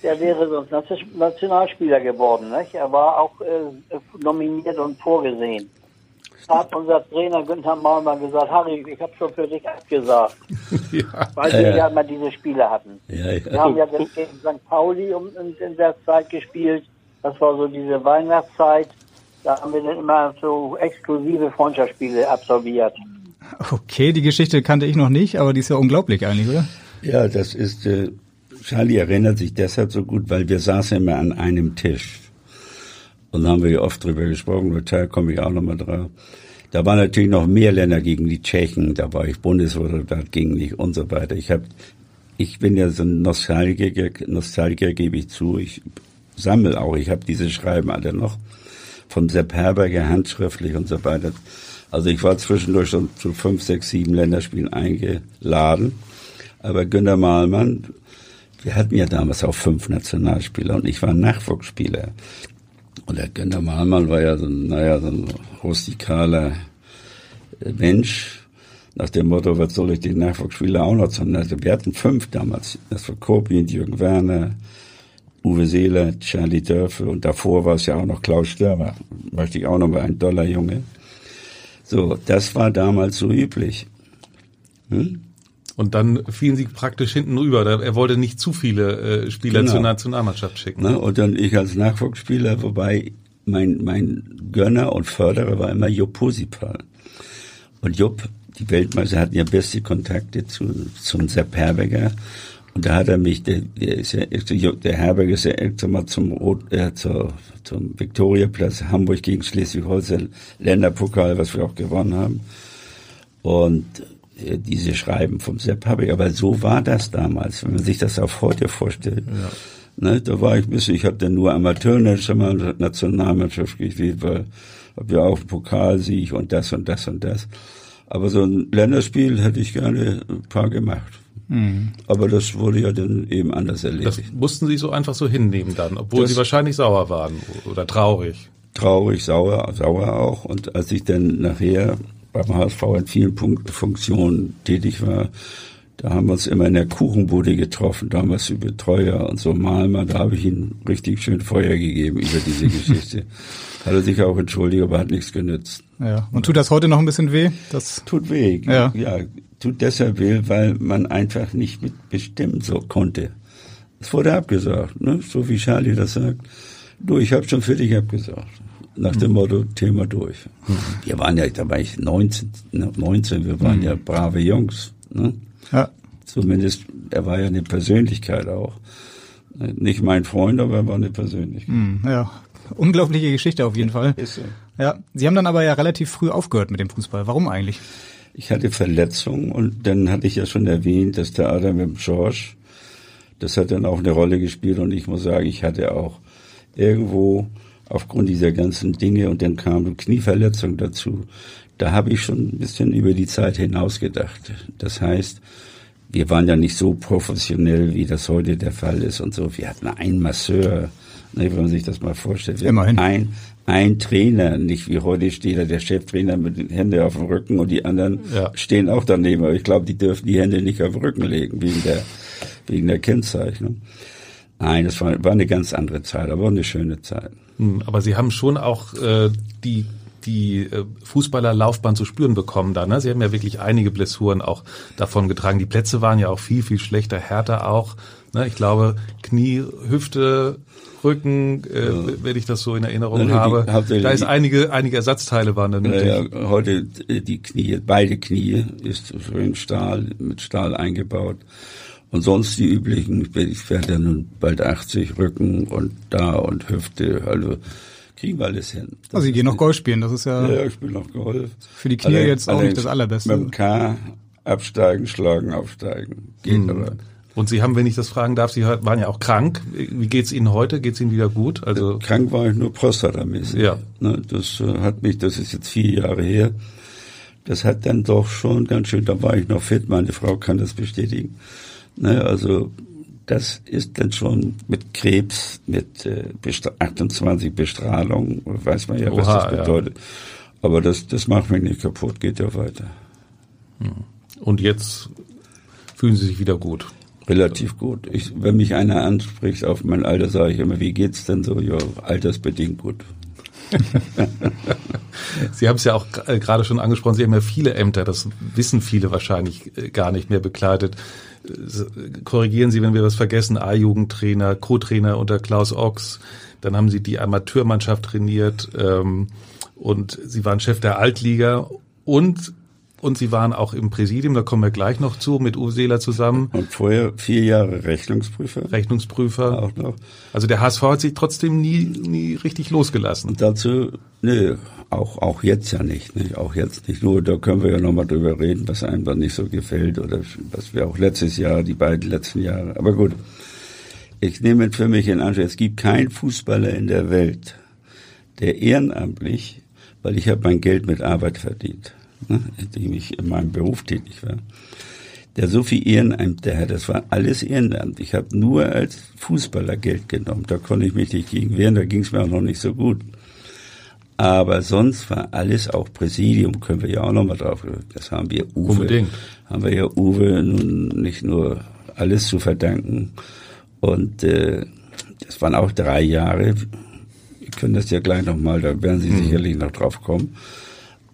der wäre sonst Nationalspieler geworden. Nicht? Er war auch äh, nominiert und vorgesehen. Hat unser Trainer Günther Maumann gesagt, Harry, ich habe schon für dich abgesagt. ja. Weil wir ja, ja immer diese Spiele hatten. Ja, ja. Wir haben ja gegen St. Pauli um, in, in der Zeit gespielt. Das war so diese Weihnachtszeit. Da haben wir dann immer so exklusive Freundschaftsspiele absolviert. Okay, die Geschichte kannte ich noch nicht, aber die ist ja unglaublich eigentlich, oder? Ja, das ist, äh, Charlie erinnert sich deshalb so gut, weil wir saßen immer an einem Tisch. Und da haben wir ja oft drüber gesprochen, total komme ich auch nochmal drauf. Da waren natürlich noch mehr Länder gegen die Tschechen, da war ich Bundessoldat ging nicht und so weiter. Ich hab, ich bin ja so ein Nostalgiker, Nostalgiker gebe ich zu. Ich sammle auch, ich habe diese Schreiben alle noch von Sepp Herberger handschriftlich und so weiter. Also ich war zwischendurch schon zu fünf, sechs, sieben Länderspielen eingeladen. Aber Günter Mahlmann, wir hatten ja damals auch fünf Nationalspieler und ich war Nachwuchsspieler. Und der Günter Mahlmann war ja so, naja, so ein rustikaler Mensch. Nach dem Motto, was soll ich den Nachwuchsspieler auch noch zum, also wir hatten fünf damals. Das war Korbin, Jürgen Werner, Uwe Seeler, Charlie Dörfe und davor war es ja auch noch Klaus Stürmer. Möchte ich auch noch mal ein Dollarjunge. So, das war damals so üblich. Hm? Und dann fielen sie praktisch hinten rüber. Er wollte nicht zu viele äh, Spieler genau. zur Nationalmannschaft schicken. Ne? Und dann ich als Nachwuchsspieler, wobei mein, mein Gönner und Förderer war immer Jupp Posipal. Und Jupp, die Weltmeister hatten ja beste Kontakte zu, zum Sepp Herberger. Und da hat er mich, der, der, ist ja, der Herberger ist ja extra mal zum, Rot, äh, zur, zum Viktoriaplatz Hamburg gegen Schleswig-Holstein Länderpokal, was wir auch gewonnen haben. Und diese Schreiben vom Sepp habe ich, aber so war das damals, wenn man sich das auf heute vorstellt. Ja. Ne, da war ich ein bisschen, ich habe dann nur Amateur-Nationalmannschaft gespielt, weil habe ja auch Pokalsieg und das und das und das. Aber so ein Länderspiel hätte ich gerne ein paar gemacht. Mhm. Aber das wurde ja dann eben anders erlebt. Das mussten Sie so einfach so hinnehmen dann, obwohl das, Sie wahrscheinlich sauer waren oder traurig. Traurig, sauer, sauer auch. Und als ich dann nachher beim HSV in vielen Funktionen tätig war, da haben wir uns immer in der Kuchenbude getroffen, damals über Betreuer und so Malmer, da habe ich ihm richtig schön Feuer gegeben über diese Geschichte. hat er sich auch entschuldigt, aber hat nichts genützt. Ja. Und tut das heute noch ein bisschen weh? Das tut weh. Ja. ja, tut deshalb weh, weil man einfach nicht mit bestimmen so konnte. Es wurde abgesagt, ne? so wie Charlie das sagt. Du, ich habe schon für dich abgesagt. Nach dem. Motto, Thema durch. Wir waren ja, da war ich 19, 19 ne, wir waren mhm. ja brave Jungs. Ne? Ja. Zumindest, er war ja eine Persönlichkeit auch. Nicht mein Freund, aber er war eine Persönlichkeit. Mhm, ja, unglaubliche Geschichte auf jeden Fall. Ist so. Ja, Sie haben dann aber ja relativ früh aufgehört mit dem Fußball. Warum eigentlich? Ich hatte Verletzungen und dann hatte ich ja schon erwähnt, dass der Adam mit George, das hat dann auch eine Rolle gespielt und ich muss sagen, ich hatte auch irgendwo aufgrund dieser ganzen Dinge und dann kam Knieverletzung dazu. Da habe ich schon ein bisschen über die Zeit hinaus gedacht. Das heißt, wir waren ja nicht so professionell, wie das heute der Fall ist und so. Wir hatten einen Masseur, ne, wenn man sich das mal vorstellt. Wir Immerhin. Ein, ein Trainer, nicht wie heute steht da der Cheftrainer mit den Händen auf dem Rücken und die anderen ja. stehen auch daneben. Aber ich glaube, die dürfen die Hände nicht auf den Rücken legen wegen der, wegen der Kennzeichnung. Nein, das war, war eine ganz andere Zeit, aber eine schöne Zeit. Hm, aber Sie haben schon auch äh, die die äh, Fußballerlaufbahn zu spüren bekommen da. Ne? Sie haben ja wirklich einige Blessuren auch davon getragen. Die Plätze waren ja auch viel, viel schlechter, härter auch. Ne? Ich glaube, Knie, Hüfte, Rücken, äh, ja. wenn ich das so in Erinnerung ja, habe. Da ist einige, einige Ersatzteile waren da nötig. Ja, heute die Knie, beide Knie ist in Stahl, mit Stahl eingebaut. Und sonst die üblichen, ich werde ja nun bald 80, Rücken und da und Hüfte, also kriegen wir alles hin. Das also Sie gehen noch Golf spielen, das ist ja... Ja, ich spiele noch Golf. Für die Knie alle, jetzt auch nicht das Allerbeste. Mit dem K absteigen, schlagen, aufsteigen. Geht hm. aber. Und Sie haben, wenn ich das fragen darf, Sie waren ja auch krank. Wie geht's Ihnen heute? Geht's Ihnen wieder gut? Also krank war ich nur prostatamäßig. Ja. Ne, das äh, hat mich, das ist jetzt vier Jahre her. Das hat dann doch schon ganz schön, da war ich noch fit, meine Frau kann das bestätigen. Ne, also das ist dann schon mit Krebs, mit äh, 28 Bestrahlung, weiß man ja, Oha, was das bedeutet. Ja. Aber das, das macht mich nicht kaputt, geht ja weiter. Und jetzt fühlen Sie sich wieder gut. Relativ gut. Ich, wenn mich einer anspricht auf mein Alter, sage ich immer, wie geht's denn so? Ja, altersbedingt gut. Sie haben es ja auch äh, gerade schon angesprochen, Sie haben ja viele Ämter, das wissen viele wahrscheinlich äh, gar nicht mehr bekleidet. Korrigieren Sie, wenn wir was vergessen, A-Jugendtrainer, Co-Trainer unter Klaus Ochs, dann haben Sie die Amateurmannschaft trainiert ähm, und Sie waren Chef der Altliga. Und und Sie waren auch im Präsidium, da kommen wir gleich noch zu, mit Uwe Seeler zusammen. Und vorher vier Jahre Rechnungsprüfer. Rechnungsprüfer. Auch noch. Also der HSV hat sich trotzdem nie, nie richtig losgelassen. Und dazu, nö, auch, auch jetzt ja nicht, nicht, auch jetzt nicht. Nur da können wir ja nochmal drüber reden, was einfach nicht so gefällt oder was wir auch letztes Jahr, die beiden letzten Jahre. Aber gut. Ich nehme für mich in Anspruch, es gibt keinen Fußballer in der Welt, der ehrenamtlich, weil ich habe mein Geld mit Arbeit verdient ne, in dem ich in meinem Beruf tätig war, der so viel Ehrenämter hat. Das war alles Ehrenamt. Ich habe nur als Fußballer Geld genommen. Da konnte ich mich nicht gegen wehren, da ging es mir auch noch nicht so gut. Aber sonst war alles auch Präsidium, können wir ja auch nochmal drauf. Das haben wir Uwe. Unbedingt. Haben wir ja Uwe nun nicht nur alles zu verdanken. Und äh, das waren auch drei Jahre. Wir können das ja gleich nochmal, da werden Sie hm. sicherlich noch drauf kommen.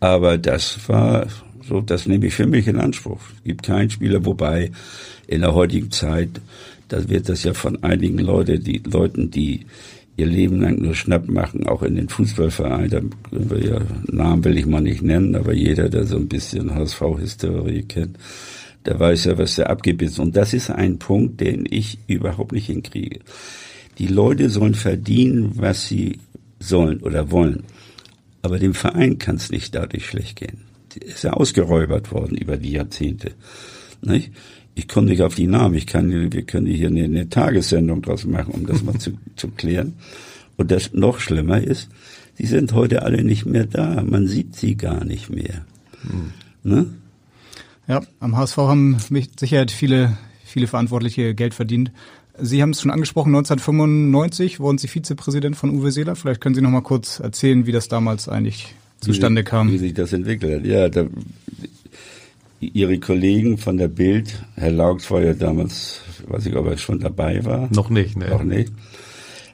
Aber das war so, das nehme ich für mich in Anspruch. Es gibt keinen Spieler, wobei in der heutigen Zeit, da wird das ja von einigen Leute, die Leuten, die ihr Leben lang nur Schnapp machen, auch in den Fußballvereinen, da können wir ja, Namen will ich mal nicht nennen, aber jeder, der so ein bisschen HSV-Historie kennt, der weiß ja, was der abgibt ist. Und das ist ein Punkt, den ich überhaupt nicht hinkriege. Die Leute sollen verdienen, was sie sollen oder wollen. Aber dem Verein kann es nicht dadurch schlecht gehen. Die ist ja ausgeräubert worden über die Jahrzehnte. Nicht? Ich komme nicht auf die Namen. Ich kann, wir können hier eine, eine Tagessendung draus machen, um das mal zu, zu klären. Und das noch schlimmer ist, sie sind heute alle nicht mehr da. Man sieht sie gar nicht mehr. Hm. Ne? Ja, am HSV haben mit Sicherheit viele, viele Verantwortliche Geld verdient. Sie haben es schon angesprochen, 1995 wurden Sie Vizepräsident von Uwe Seeler. Vielleicht können Sie noch mal kurz erzählen, wie das damals eigentlich zustande kam. Wie sich das entwickelt hat. Ja, da, Ihre Kollegen von der Bild, Herr Laux war ja damals, weiß ich, ob er schon dabei war. Noch nicht, ne? Noch nicht.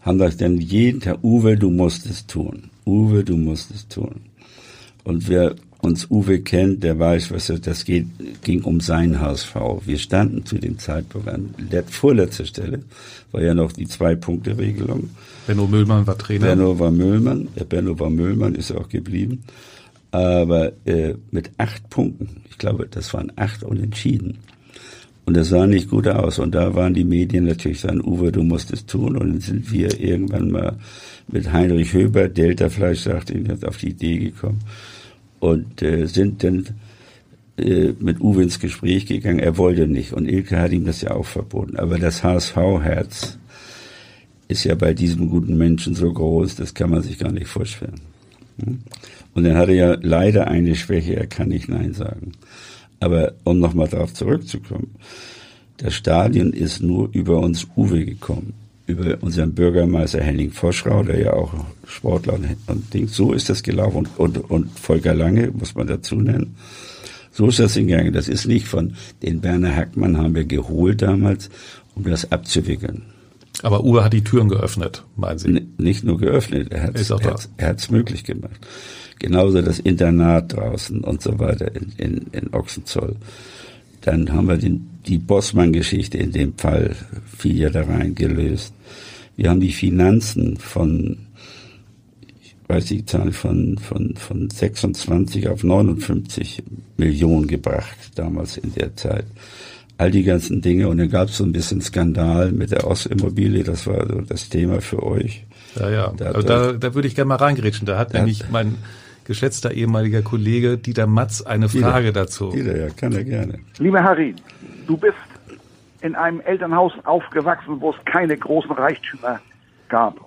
Haben gesagt, denn jeden Tag, Uwe, du musst es tun. Uwe, du musst es tun. Und wir uns Uwe kennt, der weiß, was das geht, ging um sein HSV. Wir standen zu dem Zeitpunkt an der vorletzter Stelle, war ja noch die Zwei-Punkte-Regelung. Benno Müllmann war Trainer. Benno war Müllmann, Benno war Müllmann, ist auch geblieben. Aber äh, mit acht Punkten, ich glaube, das waren acht Unentschieden. Und das sah nicht gut aus. Und da waren die Medien natürlich sagen, Uwe, du musst es tun. Und dann sind wir irgendwann mal mit Heinrich Höber, Delta Fleisch sagt ihn, auf die Idee gekommen, und äh, sind dann äh, mit Uwe ins Gespräch gegangen. Er wollte nicht und Ilke hat ihm das ja auch verboten. Aber das HSV-Herz ist ja bei diesem guten Menschen so groß, das kann man sich gar nicht vorstellen. Hm? Und er ja leider eine Schwäche, er kann nicht Nein sagen. Aber um nochmal darauf zurückzukommen, das Stadion ist nur über uns Uwe gekommen über unseren Bürgermeister Henning Voschrau, der ja auch Sportler und, und Ding, so ist das gelaufen und, und, und Volker Lange, muss man dazu nennen. So ist das hingegangen. Das ist nicht von den Berner Hackmann haben wir geholt damals, um das abzuwickeln. Aber Uwe hat die Türen geöffnet, meinen Sie? N nicht nur geöffnet, er hat es möglich gemacht. Genauso das Internat draußen und so weiter in, in, in Ochsenzoll. Dann haben wir den, die Bossmann-Geschichte in dem Fall fiel ja da rein gelöst. Wir haben die Finanzen von, ich weiß die Zahl, von, von, von 26 auf 59 Millionen gebracht, damals in der Zeit. All die ganzen Dinge. Und dann gab es so ein bisschen Skandal mit der Ostimmobilie, das war so das Thema für euch. Ja, ja. Da, da, da, da würde ich gerne mal reingrätschen. Da hat nämlich mein geschätzter ehemaliger Kollege Dieter Matz eine Frage Dieter, dazu. Dieter, ja, kann er gerne. Lieber Harry, du bist in einem Elternhaus aufgewachsen, wo es keine großen Reichtümer gab.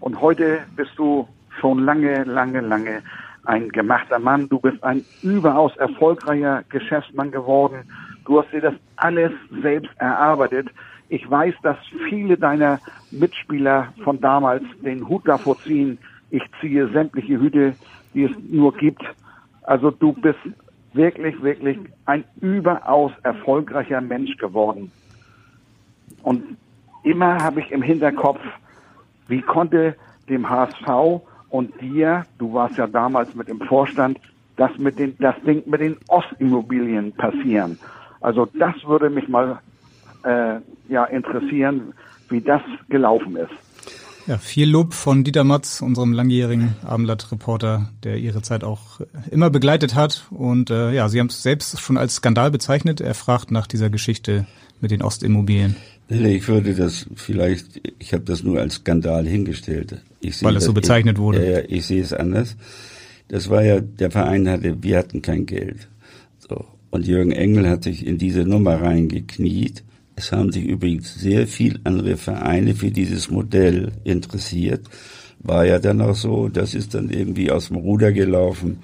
Und heute bist du schon lange, lange, lange ein gemachter Mann. Du bist ein überaus erfolgreicher Geschäftsmann geworden. Du hast dir das alles selbst erarbeitet. Ich weiß, dass viele deiner Mitspieler von damals den Hut davor ziehen. Ich ziehe sämtliche Hüte die es nur gibt. Also du bist wirklich, wirklich ein überaus erfolgreicher Mensch geworden. immer habe ich im Hinterkopf, wie konnte dem HSV und dir, du warst ja damals mit im Vorstand, das mit den, das Ding mit den Ostimmobilien passieren. Also das würde mich mal äh, ja interessieren, wie das gelaufen ist. Ja, viel Lob von Dieter Matz, unserem langjährigen Abendblatt-Reporter, der ihre Zeit auch immer begleitet hat. Und äh, ja, Sie haben es selbst schon als Skandal bezeichnet. Er fragt nach dieser Geschichte mit den Ostimmobilien. Nee, ich würde das vielleicht, ich habe das nur als Skandal hingestellt. Ich Weil es so bezeichnet ich, wurde. Ja, ja, ich sehe es anders. Das war ja, der Verein hatte, wir hatten kein Geld. So. Und Jürgen Engel hat sich in diese Nummer reingekniet. Es haben sich übrigens sehr viel andere Vereine für dieses Modell interessiert. War ja dann auch so, das ist dann irgendwie aus dem Ruder gelaufen.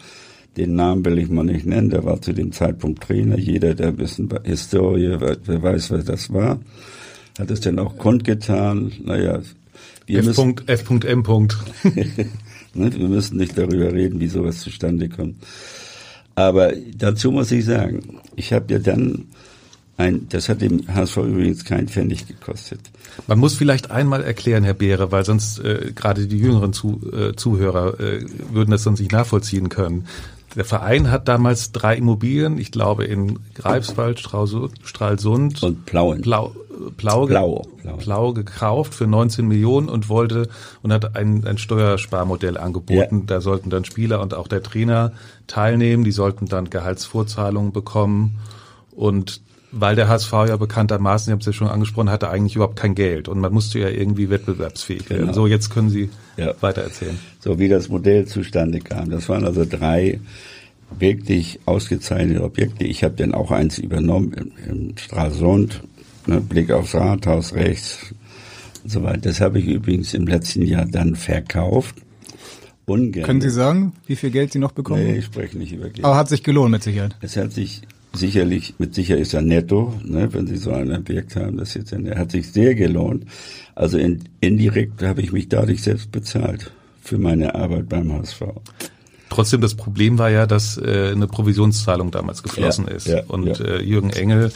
Den Namen will ich mal nicht nennen, der war zu dem Zeitpunkt Trainer. Jeder, der ein bisschen Historie, wer weiß, wer das war hat es denn auch kundgetan. Naja, wir F. müssen. Ne, wir müssen nicht darüber reden, wie sowas zustande kommt. Aber dazu muss ich sagen, ich habe ja dann ein, das hat dem HSV übrigens keinen Pfennig gekostet. Man muss vielleicht einmal erklären, Herr Beere, weil sonst äh, gerade die jüngeren Zu, äh, Zuhörer äh, würden das sonst nicht nachvollziehen können. Der Verein hat damals drei Immobilien, ich glaube in Greifswald, Stralsund und Plauen. Blau, Plau, Blau, Blau. Plau gekauft für 19 Millionen und wollte und hat ein, ein Steuersparmodell angeboten. Ja. Da sollten dann Spieler und auch der Trainer teilnehmen. Die sollten dann Gehaltsvorzahlungen bekommen und weil der HSV ja bekanntermaßen, ich habe es ja schon angesprochen, hatte eigentlich überhaupt kein Geld und man musste ja irgendwie wettbewerbsfähig werden. Genau. So, jetzt können Sie ja. weiter erzählen. So wie das Modell zustande kam. Das waren also drei wirklich ausgezeichnete Objekte. Ich habe dann auch eins übernommen im, im Stralsund, ne, Blick aufs Rathaus rechts und so weiter. Das habe ich übrigens im letzten Jahr dann verkauft. Ungern. Können Sie sagen, wie viel Geld Sie noch bekommen? Nee, ich spreche nicht über Geld. Aber hat sich gelohnt mit Sicherheit. Es hat sich sicherlich, mit Sicherheit ist er netto, ne, wenn Sie so ein Objekt haben, das jetzt, er hat sich sehr gelohnt. Also in, indirekt habe ich mich dadurch selbst bezahlt für meine Arbeit beim HSV. Trotzdem, das Problem war ja, dass äh, eine Provisionszahlung damals geflossen ja, ist. Ja, und ja. Äh, Jürgen Engel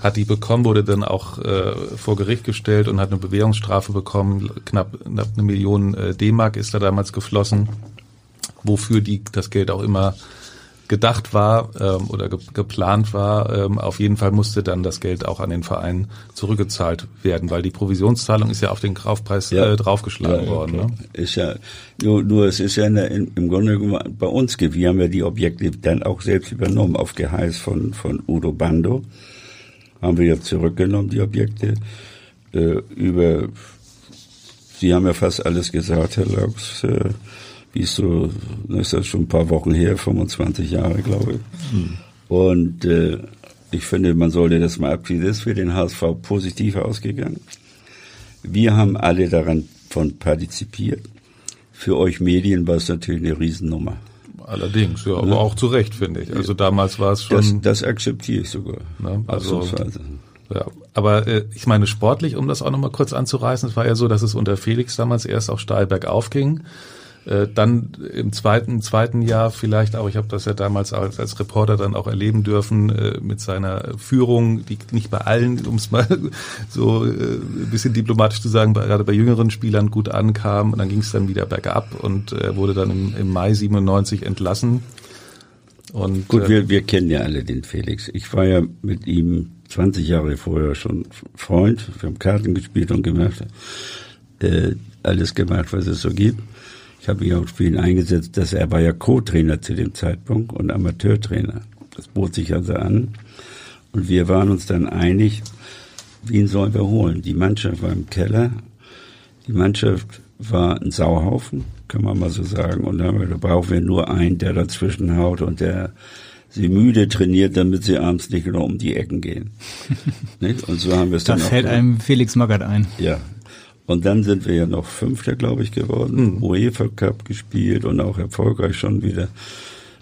hat die bekommen, wurde dann auch äh, vor Gericht gestellt und hat eine Bewährungsstrafe bekommen. Knapp, knapp eine Million äh, D-Mark ist da damals geflossen, wofür die das Geld auch immer gedacht war ähm, oder ge geplant war. Ähm, auf jeden Fall musste dann das Geld auch an den Verein zurückgezahlt werden, weil die Provisionszahlung ist ja auf den Kaufpreis ja. äh, draufgeschlagen ja, worden. Ne? Ist ja nur, nur es ist ja der, in, im Grunde bei uns wir haben ja die Objekte dann auch selbst übernommen auf Geheiß von von Udo Bando haben wir jetzt zurückgenommen die Objekte äh, über Sie haben ja fast alles gesagt, Herr Laux. Äh, wie ist so, das ist ja schon ein paar Wochen her, 25 Jahre, glaube ich. Hm. Und äh, ich finde, man sollte das mal abziehen. Das ist für den HSV positiv ausgegangen. Wir haben alle daran von partizipiert. Für euch Medien war es natürlich eine Riesennummer. Allerdings, ja, aber ja. auch zu Recht, finde ich. Also damals war es schon. Das, das akzeptiere ich sogar. Ne? Also, ja, aber äh, ich meine, sportlich, um das auch nochmal kurz anzureißen, es war ja so, dass es unter Felix damals erst auch steil bergauf ging. Äh, dann im zweiten, zweiten Jahr vielleicht auch, ich habe das ja damals als, als Reporter dann auch erleben dürfen, äh, mit seiner Führung, die nicht bei allen, um es mal so äh, ein bisschen diplomatisch zu sagen, gerade bei jüngeren Spielern gut ankam. Und dann ging es dann wieder bergab und er wurde dann im, im Mai 97 entlassen. Und, Gut, äh, wir, wir kennen ja alle den Felix. Ich war ja mit ihm 20 Jahre vorher schon Freund. Wir haben Karten gespielt und gemacht. Äh, alles gemacht, was es so gibt. Ich habe mich auch für ihn eingesetzt, dass er war ja Co-Trainer zu dem Zeitpunkt und Amateurtrainer. Das bot sich also an. Und wir waren uns dann einig, wen sollen wir holen? Die Mannschaft war im Keller. Die Mannschaft war ein Sauhaufen, kann man mal so sagen. Und dann da brauchen wir nur einen, der dazwischen haut und der sie müde trainiert, damit sie abends nicht nur um die Ecken gehen. und so haben wir es dann. Da fällt einem Felix Magath ein. Ja, und dann sind wir ja noch Fünfter, glaube ich, geworden. Mhm. UEFA Cup gespielt und auch erfolgreich schon wieder.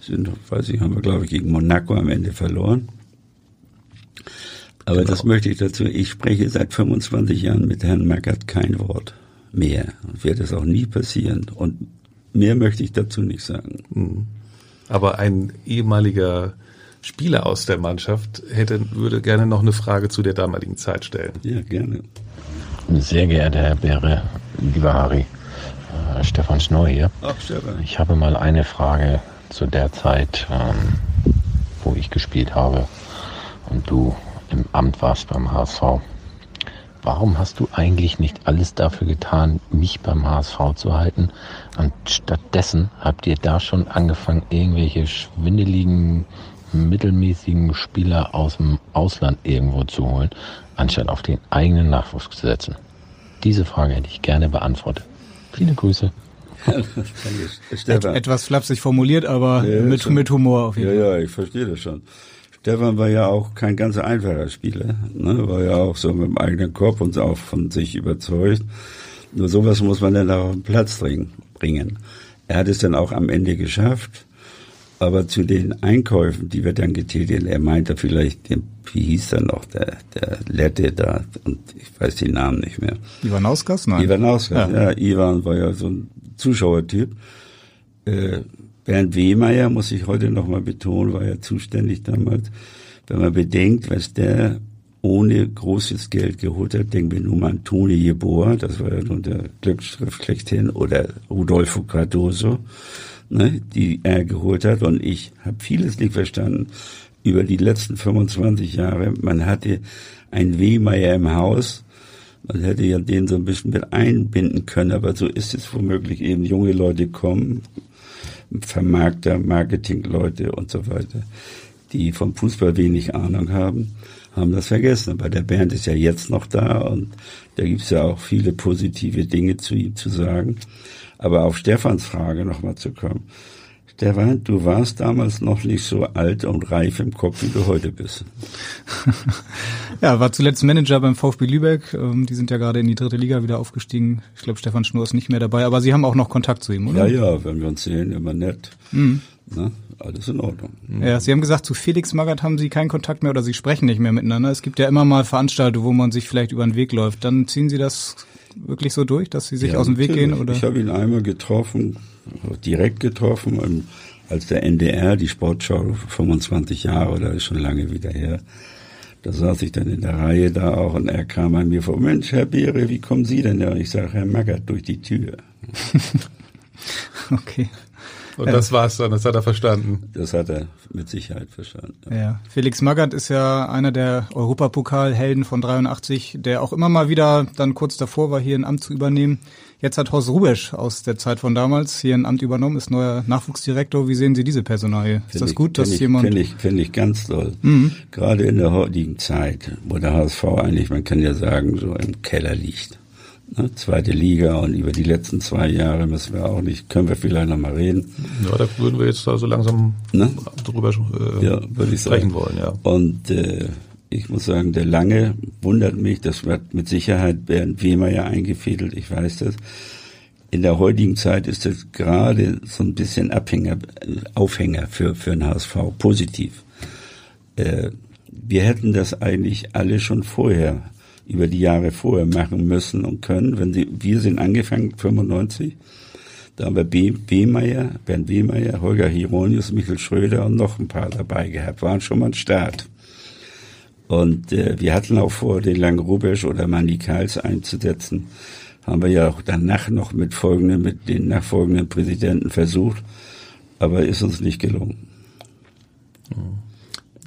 Sind, weiß ich, haben wir, glaube ich, gegen Monaco am Ende verloren. Aber genau. das möchte ich dazu. Ich spreche seit 25 Jahren mit Herrn Magath kein Wort mehr. Und wird es auch nie passieren. Und mehr möchte ich dazu nicht sagen. Mhm. Aber ein ehemaliger Spieler aus der Mannschaft hätte, würde gerne noch eine Frage zu der damaligen Zeit stellen. Ja, gerne. Sehr geehrter Herr Bäre, lieber Harry, äh, Stefan Schnorr hier. Ach, Stefan. Ich habe mal eine Frage zu der Zeit, ähm, wo ich gespielt habe und du im Amt warst beim HSV. Warum hast du eigentlich nicht alles dafür getan, mich beim HSV zu halten? Und stattdessen habt ihr da schon angefangen, irgendwelche schwindeligen, mittelmäßigen Spieler aus dem Ausland irgendwo zu holen, anstatt auf den eigenen Nachwuchs zu setzen? Diese Frage hätte ich gerne beantwortet. Viele Grüße. Et, etwas flapsig formuliert, aber Ja, mit, mit Humor auf jeden Ja, Fall. ja, ich verstehe das schon. Stefan war ja auch kein ganz einfacher Spieler, ne? war ja auch so mit dem eigenen Kopf und auch von sich überzeugt. Nur sowas muss man dann auch auf den Platz bringen. Er hat es dann auch am Ende geschafft, aber zu den Einkäufen, die wir dann getätigt haben, er meinte vielleicht, den, wie hieß er noch, der, der Lette da, und ich weiß den Namen nicht mehr. Ivanauskas? Nein. Ivanauskas, Ja. ja. Ivan war ja so ein Zuschauertyp. Äh, Bernd Wehmeier, muss ich heute nochmal betonen, war ja zuständig damals. Wenn man bedenkt, was der ohne großes Geld geholt hat, denken wir nur mal an Toni Jeboa, das war ja nun der Glücksschrift schlechthin, oder Rudolfo Cardoso, ne, die er geholt hat. Und ich habe vieles nicht verstanden über die letzten 25 Jahre. Man hatte ein Wehmeier im Haus, man hätte ja den so ein bisschen mit einbinden können, aber so ist es womöglich eben. Junge Leute kommen, Vermarkter, Marketingleute und so weiter, die vom Fußball wenig Ahnung haben, haben das vergessen. Aber der Bernd ist ja jetzt noch da und da gibt's ja auch viele positive Dinge zu ihm zu sagen. Aber auf Stefans Frage nochmal zu kommen. Stefan, du warst damals noch nicht so alt und reif im Kopf, wie du heute bist. Ja, war zuletzt Manager beim VfB Lübeck. Ähm, Die sind ja gerade in die dritte Liga wieder aufgestiegen. Ich glaube, Stefan Schnur ist nicht mehr dabei, aber Sie haben auch noch Kontakt zu ihm, oder? Ja, ja, wenn wir uns sehen, immer nett. Mhm. Ne? Alles in Ordnung. Ja, Sie haben gesagt, zu Felix Magath haben Sie keinen Kontakt mehr oder Sie sprechen nicht mehr miteinander. Es gibt ja immer mal Veranstaltungen, wo man sich vielleicht über den Weg läuft. Dann ziehen Sie das wirklich so durch, dass Sie sich Ja, aus dem Weg natürlich. gehen? Oder? Ich habe ihn einmal getroffen, direkt getroffen, als der NDR, die Sportschau, 25 Jahre, da ist schon lange wieder her. Da saß ich dann in der Reihe da auch und er kam an mir vor, Mensch, Herr Beere, wie kommen Sie denn da? Und ich sage, Herr Magath, durch die Tür. Okay. Und das war's dann, das hat er verstanden. Das hat er mit Sicherheit verstanden. Ja, Felix Magath ist ja einer der Europapokalhelden von 83, der auch immer mal wieder dann kurz davor war, hier ein Amt zu übernehmen. Jetzt hat Horst Rubesch aus der Zeit von damals hier ein Amt übernommen, ist neuer Nachwuchsdirektor. Wie sehen Sie diese Personalie? Ist Find das ich- gut, dass find ich, jemand... Finde ich, finde ich ganz toll. Mhm. Gerade in der heutigen Zeit, wo der HSV eigentlich, man kann ja sagen, so im Keller liegt. Ne? Zweite Liga und über die letzten zwei Jahre müssen wir auch nicht, können wir vielleicht noch mal reden. Ja, da würden wir jetzt da so langsam Ne? drüber äh, ja, würde ich sprechen sagen. wollen, ja. Und äh, ich muss sagen, der Lange wundert mich, das wird mit Sicherheit Bernd Wehmeier eingefädelt, ich weiß das. In der heutigen Zeit ist das gerade so ein bisschen Abhänger, Aufhänger für, für den HSV, positiv. Äh, wir hätten das eigentlich alle schon vorher, über die Jahre vorher machen müssen und können. Wenn sie, wir sind angefangen, 95, da haben wir B. Wehmeier, Bernd Wehmeier, Holger Hieronius, Michael Schröder und noch ein paar dabei gehabt. Waren schon mal ein Start. Und äh, wir hatten auch vor, den Lang Rubesch oder Manny Karls einzusetzen. Haben wir ja auch danach noch mit folgenden, mit den nachfolgenden Präsidenten versucht, aber ist uns nicht gelungen.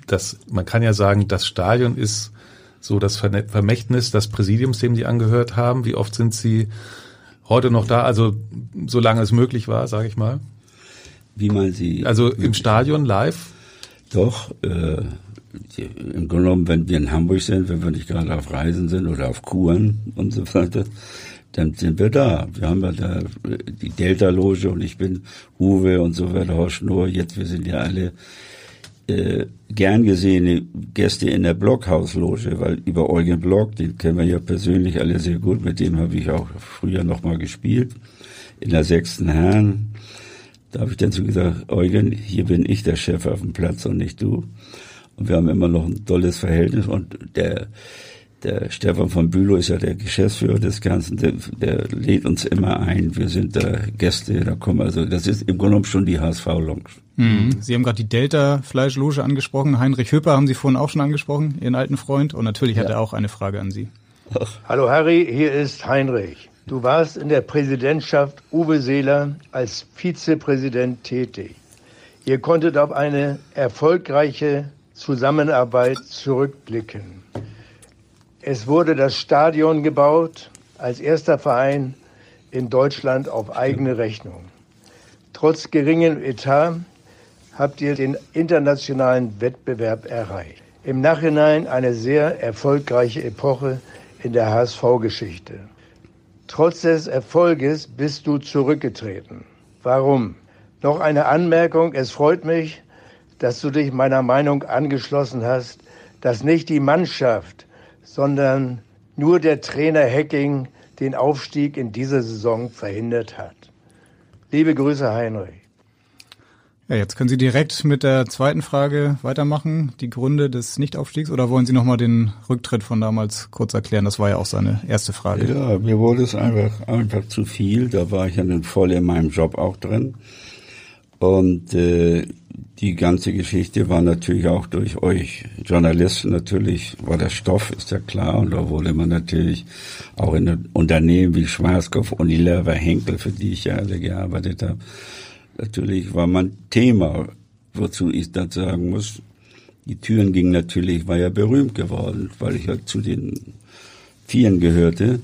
Das, man kann ja sagen, das Stadion ist so das Vermächtnis des Präsidiums, dem die angehört haben. Wie oft sind sie heute noch da? Also solange es möglich war, sage ich mal. Wie meinen Sie? Also im Stadion live? Doch, äh, im Grunde genommen, wenn wir in Hamburg sind, wenn wir nicht gerade auf Reisen sind oder auf Kuren und so weiter, dann sind wir da. Wir haben ja da äh, die Delta-Loge und ich bin Uwe und so weiter, Horst Schnur. Jetzt, wir sind ja alle äh, gern gesehene Gäste in der Blockhausloge, weil über Eugen Block, den kennen wir ja persönlich alle sehr gut, mit dem habe ich auch früher nochmal gespielt, in der sechsten Herren. Da habe ich dann so gesagt, Eugen, hier bin ich der Chef auf dem Platz und nicht du. Und wir haben immer noch ein tolles Verhältnis und der, der Stefan von Bülow ist ja der Geschäftsführer des Ganzen, der, der lädt uns immer ein. Wir sind da Gäste, da kommen also, das ist im Grunde genommen schon die HSV-Lounge. Mhm. Sie haben gerade die Delta-Fleischloge angesprochen. Heinrich Höper haben Sie vorhin auch schon angesprochen, Ihren alten Freund. Und natürlich hat Ja. er auch eine Frage an Sie. Hallo Harry, hier ist Heinrich. Du warst in der Präsidentschaft Uwe Seeler als Vizepräsident tätig. Ihr konntet auf eine erfolgreiche Zusammenarbeit zurückblicken. Es wurde das Stadion gebaut als erster Verein in Deutschland auf eigene Rechnung. Trotz geringem Etat habt ihr den internationalen Wettbewerb erreicht. Im Nachhinein eine sehr erfolgreiche Epoche in der HSV-Geschichte. Trotz des Erfolges bist du zurückgetreten. Warum? Noch eine Anmerkung. Es freut mich, dass du dich meiner Meinung angeschlossen hast, dass nicht die Mannschaft, sondern nur der Trainer Hacking den Aufstieg in dieser Saison verhindert hat. Liebe Grüße, Heinrich. Ja, jetzt können Sie direkt mit der zweiten Frage weitermachen, die Gründe des Nichtaufstiegs, oder wollen Sie nochmal den Rücktritt von damals kurz erklären? Das war ja auch seine erste Frage. Ja, mir wurde es einfach, einfach zu viel. Da war ich ja dann voll in meinem Job auch drin. Und äh, die ganze Geschichte war natürlich auch durch euch Journalisten natürlich, war der Stoff, ist ja klar. Und da wurde man natürlich auch in Unternehmen wie Schwarzkopf, Unilever, Henkel, für die ich ja alle gearbeitet habe, natürlich war man Thema, wozu ich dann sagen muss, die Türen gingen natürlich, war ja berühmt geworden, weil ich ja zu den Vieren gehörte.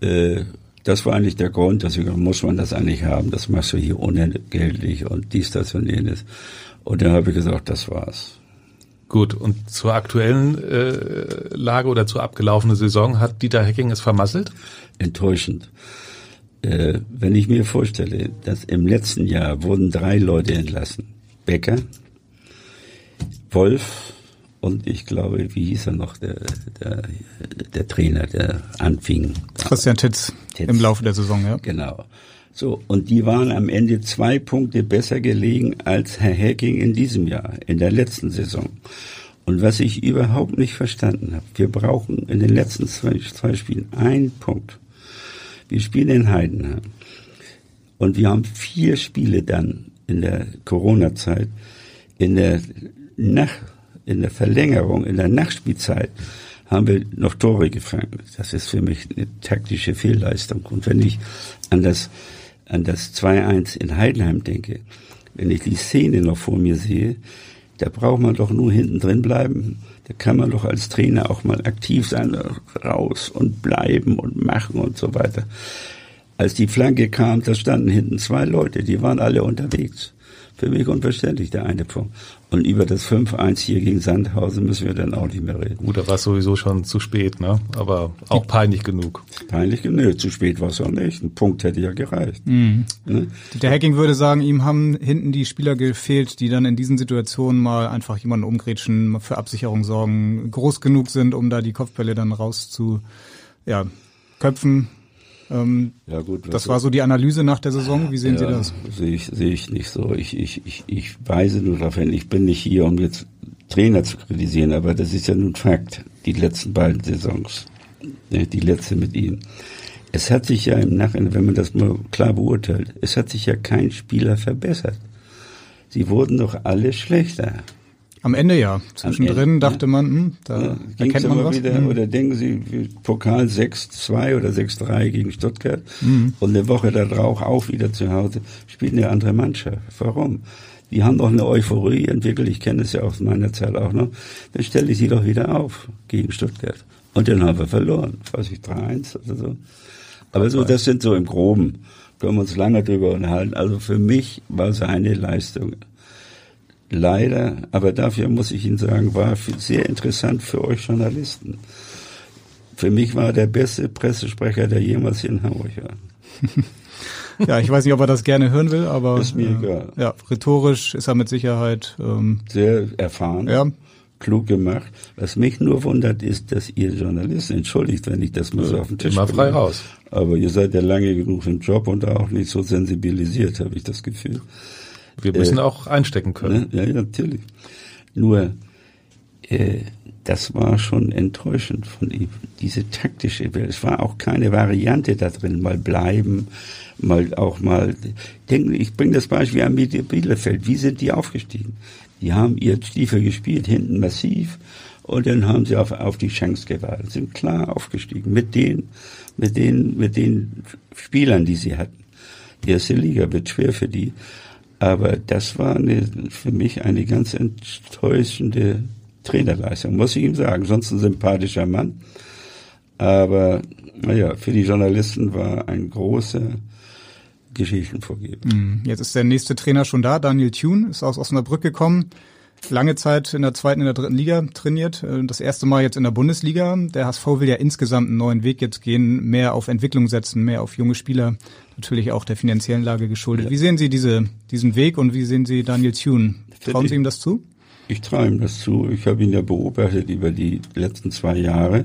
Äh, das war eigentlich der Grund, dass ich muss man das eigentlich haben, das machst du hier unentgeltlich und dies, das und jenes. Und dann habe ich gesagt, das war's. Gut, und zur aktuellen äh, Lage oder zur abgelaufenen Saison hat Dieter Hecking es vermasselt? Enttäuschend. Äh, wenn ich mir vorstelle, dass im letzten Jahr wurden drei Leute entlassen. Becker, Wolf und ich glaube, wie hieß er noch, der, der, der Trainer, der anfing. Christian Titz, Titz im Laufe der Saison, ja. Genau. So, und die waren am Ende zwei Punkte besser gelegen als Herr Hacking in diesem Jahr, in der letzten Saison. Und was ich überhaupt nicht verstanden habe, wir brauchen in den letzten zwei, zwei Spielen einen Punkt. Wir spielen in Heidenheim. Und wir haben vier Spiele dann in der Corona-Zeit, in der Nacht, in der Verlängerung, in der Nachspielzeit haben wir noch Tore gefangen. Das ist für mich eine taktische Fehlleistung. Und wenn ich an das, an das 2-1 in Heidenheim denke, wenn ich die Szene noch vor mir sehe, da braucht man doch nur hinten drin bleiben. Da kann man doch als Trainer auch mal aktiv sein, raus und bleiben und machen und so weiter. Als die Flanke kam, da standen hinten zwei Leute, die waren alle unterwegs. Für mich unverständlich, der eine Punkt. Und über das 5-1 hier gegen Sandhausen müssen wir dann auch nicht mehr reden. Gut, da war es sowieso schon zu spät, ne? Aber auch peinlich genug. Peinlich genug. Zu spät war es auch nicht. Ein Punkt hätte ja gereicht. Mhm. Ne? Der Hacking würde sagen, ihm haben hinten die Spieler gefehlt, die dann in diesen Situationen mal einfach jemanden umgrätschen, für Absicherung sorgen, groß genug sind, um da die Kopfbälle dann raus zu ja, köpfen. Ähm, ja gut, das war so die Analyse nach der Saison. Wie sehen ja, Sie das? Sehe ich, sehe ich nicht so. Ich, ich, ich, ich weise nur darauf hin, ich bin nicht hier, um jetzt Trainer zu kritisieren, aber das ist ja nun Fakt. Die letzten beiden Saisons, ne, die letzte mit Ihnen. Es hat sich ja im Nachhinein, wenn man das mal klar beurteilt, es hat sich ja kein Spieler verbessert. Sie wurden doch alle schlechter. Am Ende ja. Zwischendrin Ende, dachte man, hm, da ja, erkennt man was. Wieder, hm. Oder denken Sie, Pokal 6-2 oder 6-3 gegen Stuttgart hm. und eine Woche darauf auch wieder zu Hause spielt eine andere Mannschaft. Warum? Die haben doch eine Euphorie entwickelt, ich kenne es ja aus meiner Zeit auch noch. Dann stelle ich sie doch wieder auf gegen Stuttgart. Und dann haben wir verloren, weiß ich, 3-1 oder so. Aber so, das sind so im Groben, können wir uns lange drüber unterhalten. Also für mich war seine Leistung leider, aber dafür muss ich Ihnen sagen, war sehr interessant für euch Journalisten. Für mich war der beste Pressesprecher, der jemals hier in Hamburg war. ja, ich weiß nicht, ob er das gerne hören will, aber ist mir äh, egal. Ja, rhetorisch ist er mit Sicherheit ähm, sehr erfahren. Ja. Klug gemacht. Was mich nur wundert, ist, dass ihr Journalisten, entschuldigt, wenn ich das mal so auf den Tisch Immer frei raus. Aber ihr seid ja lange genug im Job und auch nicht so sensibilisiert, habe ich das Gefühl. Wir müssen äh, auch einstecken können. Ne? Ja, ja, natürlich. Nur, äh, das war schon enttäuschend von ihm. Diese taktische, es war auch keine Variante da drin, mal bleiben, mal auch mal, denken, ich bringe das Beispiel an Bielefeld. Wie sind die aufgestiegen? Die haben ihr Stiefel gespielt, hinten massiv Und dann haben sie auf, auf die Chance gewartet, sind klar aufgestiegen mit den, mit den, mit den Spielern, die sie hatten. Die erste Liga wird schwer für die. Aber das war eine, für mich eine ganz enttäuschende Trainerleistung, muss ich ihm sagen. Sonst ein sympathischer Mann. Aber naja, für die Journalisten war ein großer Geschichtenvorgeber. Mhm. Jetzt ist der nächste Trainer schon da, Daniel Thune, ist aus Osnabrück gekommen. Lange Zeit in der zweiten, in der dritten Liga trainiert. Äh, das erste Mal jetzt in der Bundesliga. Der HSV will ja insgesamt einen neuen Weg jetzt gehen, mehr auf Entwicklung setzen, mehr auf junge Spieler. Natürlich auch der finanziellen Lage geschuldet. Ja. Wie sehen Sie diese, diesen Weg und wie sehen Sie Daniel Thune? Trauen Sie ihm das zu? Ich traue ihm das zu. Ich habe ihn ja beobachtet über die letzten zwei Jahre.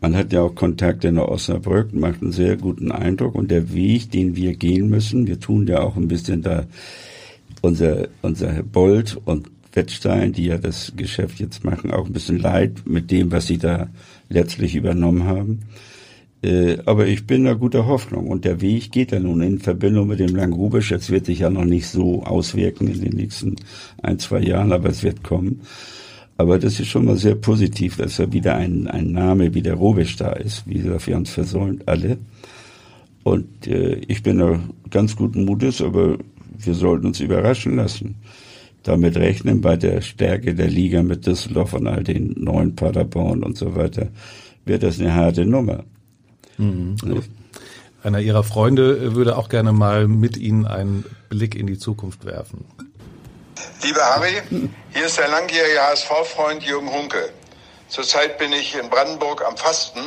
Man hat ja auch Kontakte in Osnabrück, macht einen sehr guten Eindruck. Und der Weg, den wir gehen müssen, wir tun ja auch ein bisschen da unser, unser Bold und Wettstein, die ja das Geschäft jetzt machen, auch ein bisschen leid mit dem, was sie da letztlich übernommen haben. Äh, aber ich bin da guter Hoffnung. Und der Weg geht ja nun in Verbindung mit dem Langrubisch. Jetzt wird sich ja noch nicht so auswirken in den nächsten ein, zwei Jahren, aber es wird kommen. Aber das ist schon mal sehr positiv, dass er wieder ein, ein Name wie der Robisch da ist. Wie gesagt, wir haben es versäumt, alle. Und äh, ich bin da ganz guten Mutes, aber wir sollten uns überraschen lassen. Damit rechnen bei der Stärke der Liga mit Düsseldorf und all den neuen Paderborn und so weiter, wird das eine harte Nummer. Mhm. Einer Ihrer Freunde würde auch gerne mal mit Ihnen einen Blick in die Zukunft werfen. Lieber Harry, hier ist der langjährige HSV-Freund Jürgen Hunke. Zurzeit bin ich in Brandenburg am Fasten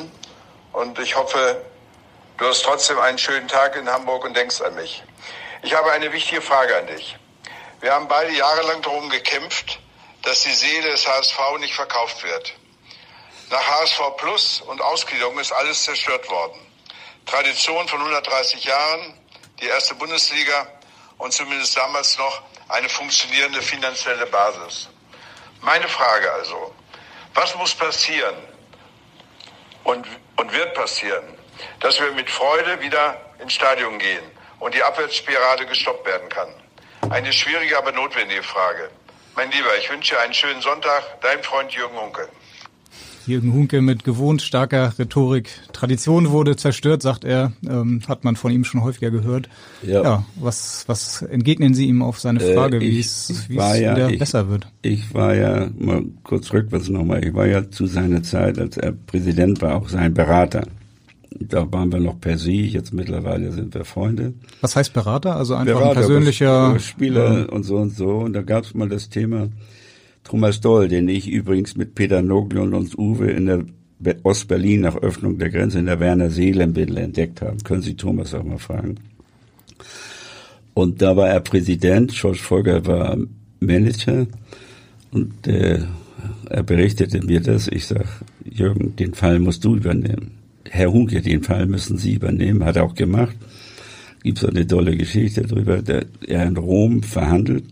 und ich hoffe, du hast trotzdem einen schönen Tag in Hamburg und denkst an mich. Ich habe eine wichtige Frage an dich. Wir haben beide jahrelang darum gekämpft, dass die Seele des HSV nicht verkauft wird. Nach HSV Plus und Ausgliederung ist alles zerstört worden. Tradition von 130 Jahren, die erste Bundesliga und zumindest damals noch eine funktionierende finanzielle Basis. Meine Frage also, was muss passieren und, und wird passieren, dass wir mit Freude wieder ins Stadion gehen und die Abwärtsspirale gestoppt werden kann? Eine schwierige, aber notwendige Frage. Mein Lieber, ich wünsche einen schönen Sonntag. Dein Freund Jürgen Hunke. Jürgen Hunke mit gewohnt starker Rhetorik. Tradition wurde zerstört, sagt er. Ähm, hat man von ihm schon häufiger gehört. Ja. ja was, was entgegnen Sie ihm auf seine äh, Frage, äh, wie es, wie es ja, wieder ich, besser wird? Ich war ja, mal kurz rückwärts nochmal, ich war ja zu seiner Zeit, als er Präsident war, auch sein Berater. Da waren wir noch per se, jetzt mittlerweile sind wir Freunde. Was heißt Berater? Also einfach Berater, ein persönlicher Spieler ja. und so und so. Und da gab es mal das Thema, Thomas Doll, den ich übrigens mit Peter Noglion und Uwe in der Ostberlin nach Öffnung der Grenze in der Werner Seelenbindel entdeckt haben. Können Sie Thomas auch mal fragen. Und da war er Präsident, George Volker war Manager und äh, er berichtete mir das. Ich sag, Jürgen, den Fall musst du übernehmen. Herr Hunke, den Fall müssen Sie übernehmen, hat er auch gemacht. Gibt so eine tolle Geschichte darüber, der er in Rom verhandelt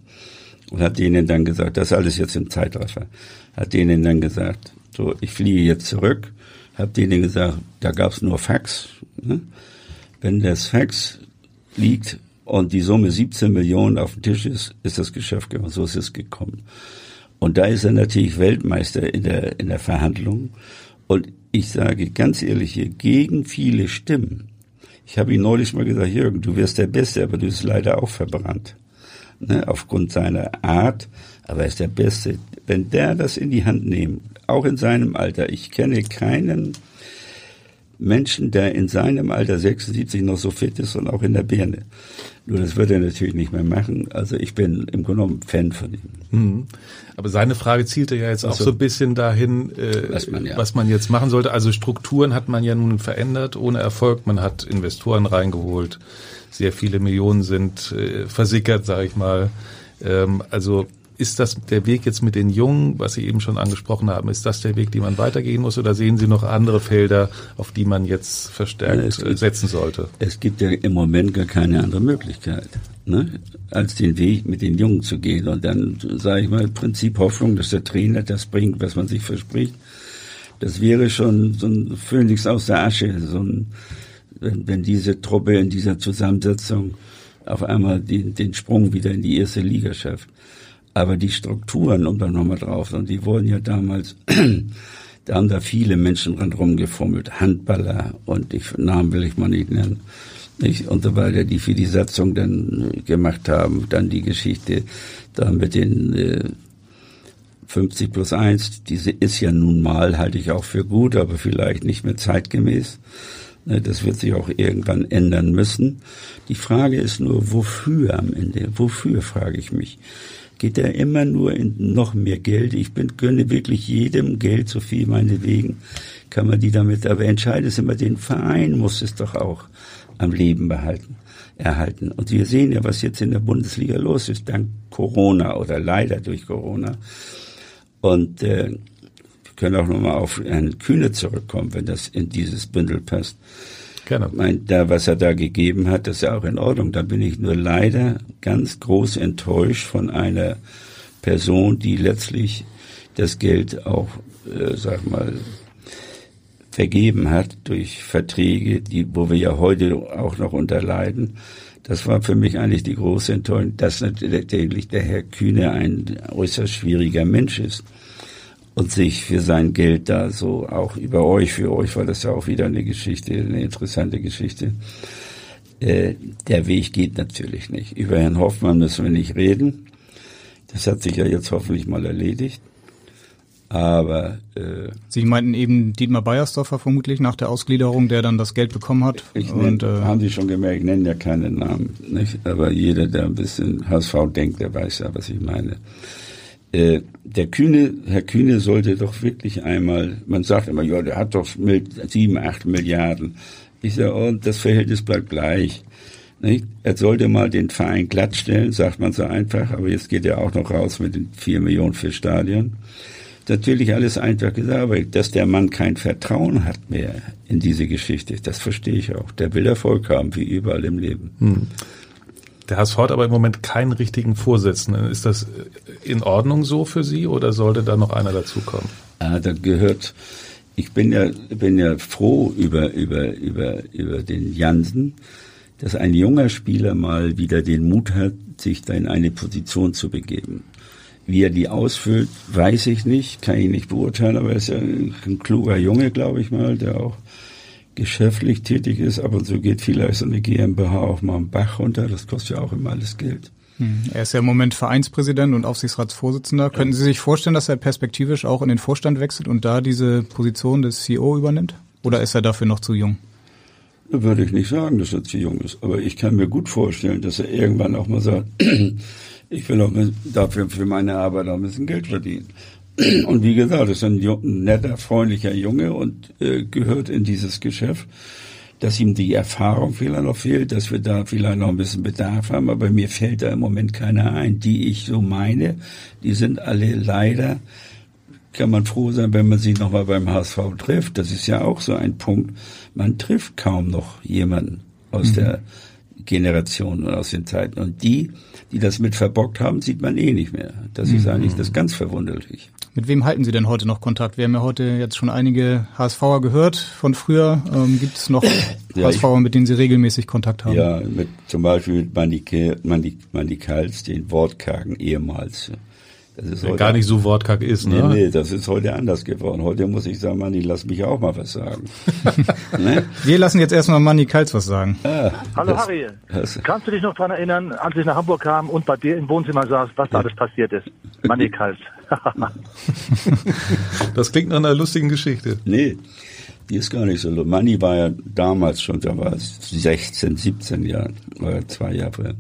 und hat denen dann gesagt, das ist alles jetzt im Zeitraffer, hat denen dann gesagt, so, ich fliege jetzt zurück, hab denen gesagt, da gab's nur Fax. Ne? Wenn das Fax liegt und die Summe 17 Millionen auf dem Tisch ist, ist das Geschäft gemacht. So ist es gekommen. Und da ist er natürlich Weltmeister in der, in der Verhandlung. Und ich sage ganz ehrlich hier, gegen viele Stimmen. Ich habe ihn neulich mal gesagt, Jürgen, du wirst der Beste, aber du bist leider auch verbrannt ne, aufgrund seiner Art, aber er ist der Beste. Wenn der das in die Hand nimmt, auch in seinem Alter, ich kenne keinen Menschen, der in seinem Alter 76 noch so fit ist und auch in der Birne. Nur das wird er natürlich nicht mehr machen. Also ich bin im Grunde genommen Fan von ihm. Mhm. Aber seine Frage zielte ja jetzt also, auch so ein bisschen dahin, äh, was, man, ja. was man jetzt machen sollte. Also Strukturen hat man ja nun verändert ohne Erfolg. Man hat Investoren reingeholt sehr viele Millionen sind äh, versickert, sage ich mal. Ähm, also ist das der Weg jetzt mit den Jungen, was Sie eben schon angesprochen haben, ist das der Weg, den man weitergehen muss oder sehen Sie noch andere Felder, auf die man jetzt verstärkt gibt, setzen sollte? Es gibt ja im Moment gar keine andere Möglichkeit, ne, als den Weg mit den Jungen zu gehen. Und dann sage ich mal, Prinzip Hoffnung, dass der Trainer das bringt, was man sich verspricht. Das wäre schon so ein Phönix aus der Asche, so ein wenn, wenn diese Truppe in dieser Zusammensetzung auf einmal den, den Sprung wieder in die erste Liga schafft. Aber die Strukturen, um da nochmal drauf, und die wurden ja damals, da haben da viele Menschen dran rumgefummelt, Handballer und ich, Namen will ich mal nicht nennen, nicht, und so weiter, die für die Satzung dann gemacht haben, dann die Geschichte da mit den äh, 50 plus 1, diese ist ja nun mal, halte ich auch für gut, aber vielleicht nicht mehr zeitgemäß. Ne, das wird sich auch irgendwann ändern müssen. Die Frage ist nur, wofür am Ende? Wofür, frage ich mich. Geht er immer nur in noch mehr Geld? Ich bin, gönne wirklich jedem Geld, so viel meinetwegen, kann man die damit, aber entscheidend ist immer, den Verein muss es doch auch am Leben behalten, erhalten. Und wir sehen ja, was jetzt in der Bundesliga los ist, dank Corona oder leider durch Corona. Und äh, wir können auch nochmal auf Herrn Kühne zurückkommen, wenn das in dieses Bündel passt. Gerne. Mein, da, was er da gegeben hat, das ist ja auch in Ordnung. Da bin ich nur leider ganz groß enttäuscht von einer Person, die letztlich das Geld auch, äh, sag mal, vergeben hat durch Verträge, die, wo wir ja heute auch noch unterleiden. Das war für mich eigentlich die große Enttäuschung, dass natürlich der Herr Kühne ein äußerst schwieriger Mensch ist und sich für sein Geld da so auch über euch, für euch war das ja auch wieder eine Geschichte, eine interessante Geschichte. Äh, der Weg geht natürlich nicht. Über Herrn Hoffmann müssen wir nicht reden. Das hat sich ja jetzt hoffentlich mal erledigt. Aber äh, Sie meinten eben Dietmar Beiersdorfer vermutlich nach der Ausgliederung, der dann das Geld bekommen hat. Ich nenn, äh, haben Sie schon gemerkt, ich nenne ja keinen Namen, nicht? Aber jeder, der ein bisschen HSV denkt, der weiß ja, was ich meine. Äh, der Kühne, Herr Kühne sollte doch wirklich einmal, man sagt immer, ja, der hat doch sieben, acht Milliarden. Ich sage, oh, das Verhältnis bleibt gleich. Nicht? Er sollte mal den Verein glattstellen, sagt man so einfach, aber jetzt geht er auch noch raus mit den vier Millionen für Stadion natürlich alles einfach gesagt, aber dass der Mann kein Vertrauen hat mehr in diese Geschichte, das verstehe ich auch. Der will Erfolg haben, wie überall im Leben. Hm. Der HSV hat aber im Moment keinen richtigen Vorsitzenden. Ist das in Ordnung so für Sie oder sollte da noch einer dazukommen? Ah, da gehört, ich bin ja, bin ja froh über, über, über, über den Jansen, dass ein junger Spieler mal wieder den Mut hat, sich da in eine Position zu begeben. Wie er die ausfüllt, weiß ich nicht, kann ich nicht beurteilen, aber er ist ja ein kluger Junge, glaube ich mal, der auch geschäftlich tätig ist. Ab und zu geht vielleicht so eine GmbH auch mal am Bach runter. Das kostet ja auch immer alles Geld. Hm. Er ist ja im Moment Vereinspräsident und Aufsichtsratsvorsitzender. Könnten Sie sich vorstellen, dass er perspektivisch auch in den Vorstand wechselt und da diese Position des CEO übernimmt? Oder ist er dafür noch zu jung? Würde ich nicht sagen, dass er zu jung ist. Aber ich kann mir gut vorstellen, dass er irgendwann auch mal sagt, ich will auch dafür für meine Arbeit auch ein bisschen Geld verdienen. Und wie gesagt, ist ein, netter, freundlicher Junge und äh, gehört in dieses Geschäft. Dass ihm die Erfahrung vielleicht noch fehlt, dass wir da vielleicht noch ein bisschen Bedarf haben, aber mir fällt da im Moment keiner ein. Die ich so meine, die sind alle leider, kann man froh sein, wenn man sie nochmal beim HSV trifft. Das ist ja auch so ein Punkt. Man trifft kaum noch jemanden aus mhm. der Generation und aus den Zeiten. Und die, die das mit verbockt haben, sieht man eh nicht mehr. Das ist mhm. eigentlich das ganz verwunderlich. Mit wem halten Sie denn heute noch Kontakt? Wir haben ja heute jetzt schon einige HSVer gehört von früher. Ähm, gibt es noch ja, HSVer, mit denen Sie regelmäßig Kontakt haben? Ja, mit, zum Beispiel mit Mandy, Mandy, Mandy Kals, den Wortkargen ehemals das ist heute, gar nicht so wortkack ist, ne? Nee, nee, das ist heute anders geworden. Heute muss ich sagen, Manni, lass mich auch mal was sagen. ne? Wir lassen jetzt erstmal Manni Kals was sagen. Ah, Hallo das, Harry, das, kannst du dich noch daran erinnern, als ich nach Hamburg kam und bei dir im Wohnzimmer saß, was da alles passiert ist? Manni Kals. das klingt nach einer lustigen Geschichte. Nee, die ist gar nicht so lustig. Manni war ja damals schon, da war es 16, 17 Jahre, oder zwei Jahre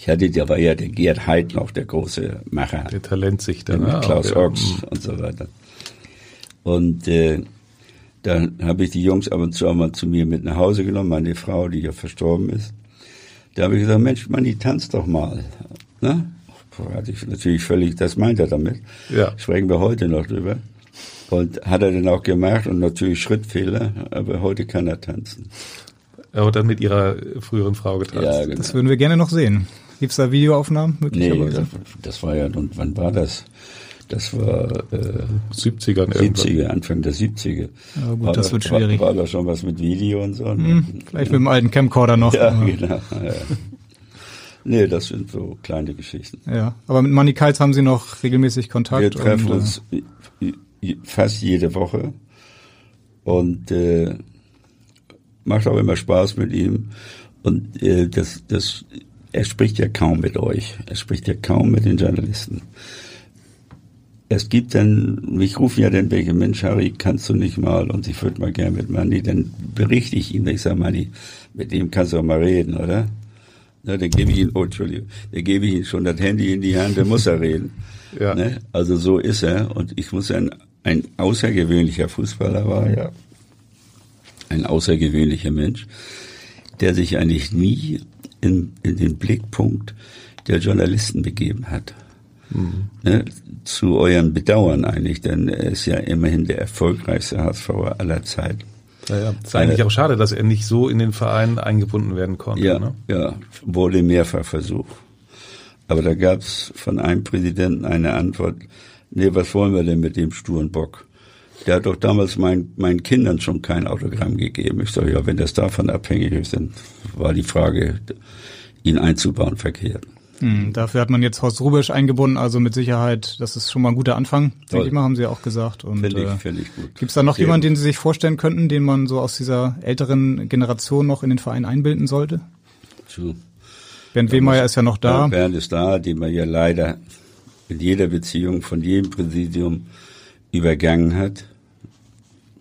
ich hatte, da war ja der Gerd Heid noch der große Macher. Der Talentsichter. Mit ne? Klaus ja. Ochs mhm. und so weiter. Und äh, da habe ich die Jungs ab und zu auch mal zu mir mit nach Hause genommen, meine Frau, die ja verstorben ist. Da habe ich gesagt, Mensch, Mann, die tanzt doch mal. Ne? Hatte ich natürlich völlig, das meint er damit. Ja. Sprechen wir heute noch drüber. Und hat er dann auch gemacht und natürlich Schrittfehler, aber heute kann er tanzen. Er hat dann mit ihrer früheren Frau getanzt. Ja, genau. Das würden wir gerne noch sehen. Gibt es da Videoaufnahmen möglicherweise? Nee, das, das, war ja, und wann war das? Das war äh, 70er, 70er, Anfang der 70er. Ja, gut, war das, wird schwierig. War, war da schon was mit Video und so? Hm, vielleicht mit dem alten Camcorder noch. Ja, genau. Ja. Nee, das sind so kleine Geschichten. Ja, aber mit Manny Kals haben Sie noch regelmäßig Kontakt? Wir treffen und, uns fast jede Woche und äh, macht auch immer Spaß mit ihm. Und äh, das, das, er spricht ja kaum mit euch. Er spricht ja kaum mit den Journalisten. Es gibt dann, mich rufen ja dann welche, Mensch, Harry, kannst du nicht mal, und ich würde mal gerne mit Manni, dann berichte ich ihm, ich sage, Manni, mit dem kannst du auch mal reden, oder? Na, dann gebe ich ihm, oh, Entschuldigung, dann gebe ich ihm schon das Handy in die Hand, dann muss er reden. ja. Ne? Also so ist er, und ich muss ein, ein außergewöhnlicher Fußballer war, ja. Ein außergewöhnlicher Mensch, der sich eigentlich nie in, in den Blickpunkt der Journalisten begeben hat. Mhm. Ne, zu eurem Bedauern eigentlich, denn er ist ja immerhin der erfolgreichste HSV aller Zeiten. Ja, ja. Ist eigentlich auch schade, dass er nicht so in den Verein eingebunden werden konnte. Ja, ne? ja wurde mehrfach versucht. Aber da gab es von einem Präsidenten eine Antwort, nee, was wollen wir denn mit dem sturen Bock? Der hat doch damals mein, meinen Kindern schon kein Autogramm gegeben. Ich sage, ja, wenn das davon abhängig ist, dann war die Frage, ihn einzubauen, verkehrt. Hm, dafür hat man jetzt Horst Rubisch eingebunden, also mit Sicherheit, das ist schon mal ein guter Anfang, Toll. denke ich mal, haben Sie ja auch gesagt. Finde ich, äh, find ich gut. Gibt es da noch Sehr jemanden, den Sie sich vorstellen könnten, den man so aus dieser älteren Generation noch in den Verein einbilden sollte? Zu. Bernd Wehmeier ist ja noch da. Bernd ist da, den man ja leider in jeder Beziehung von jedem Präsidium übergangen hat.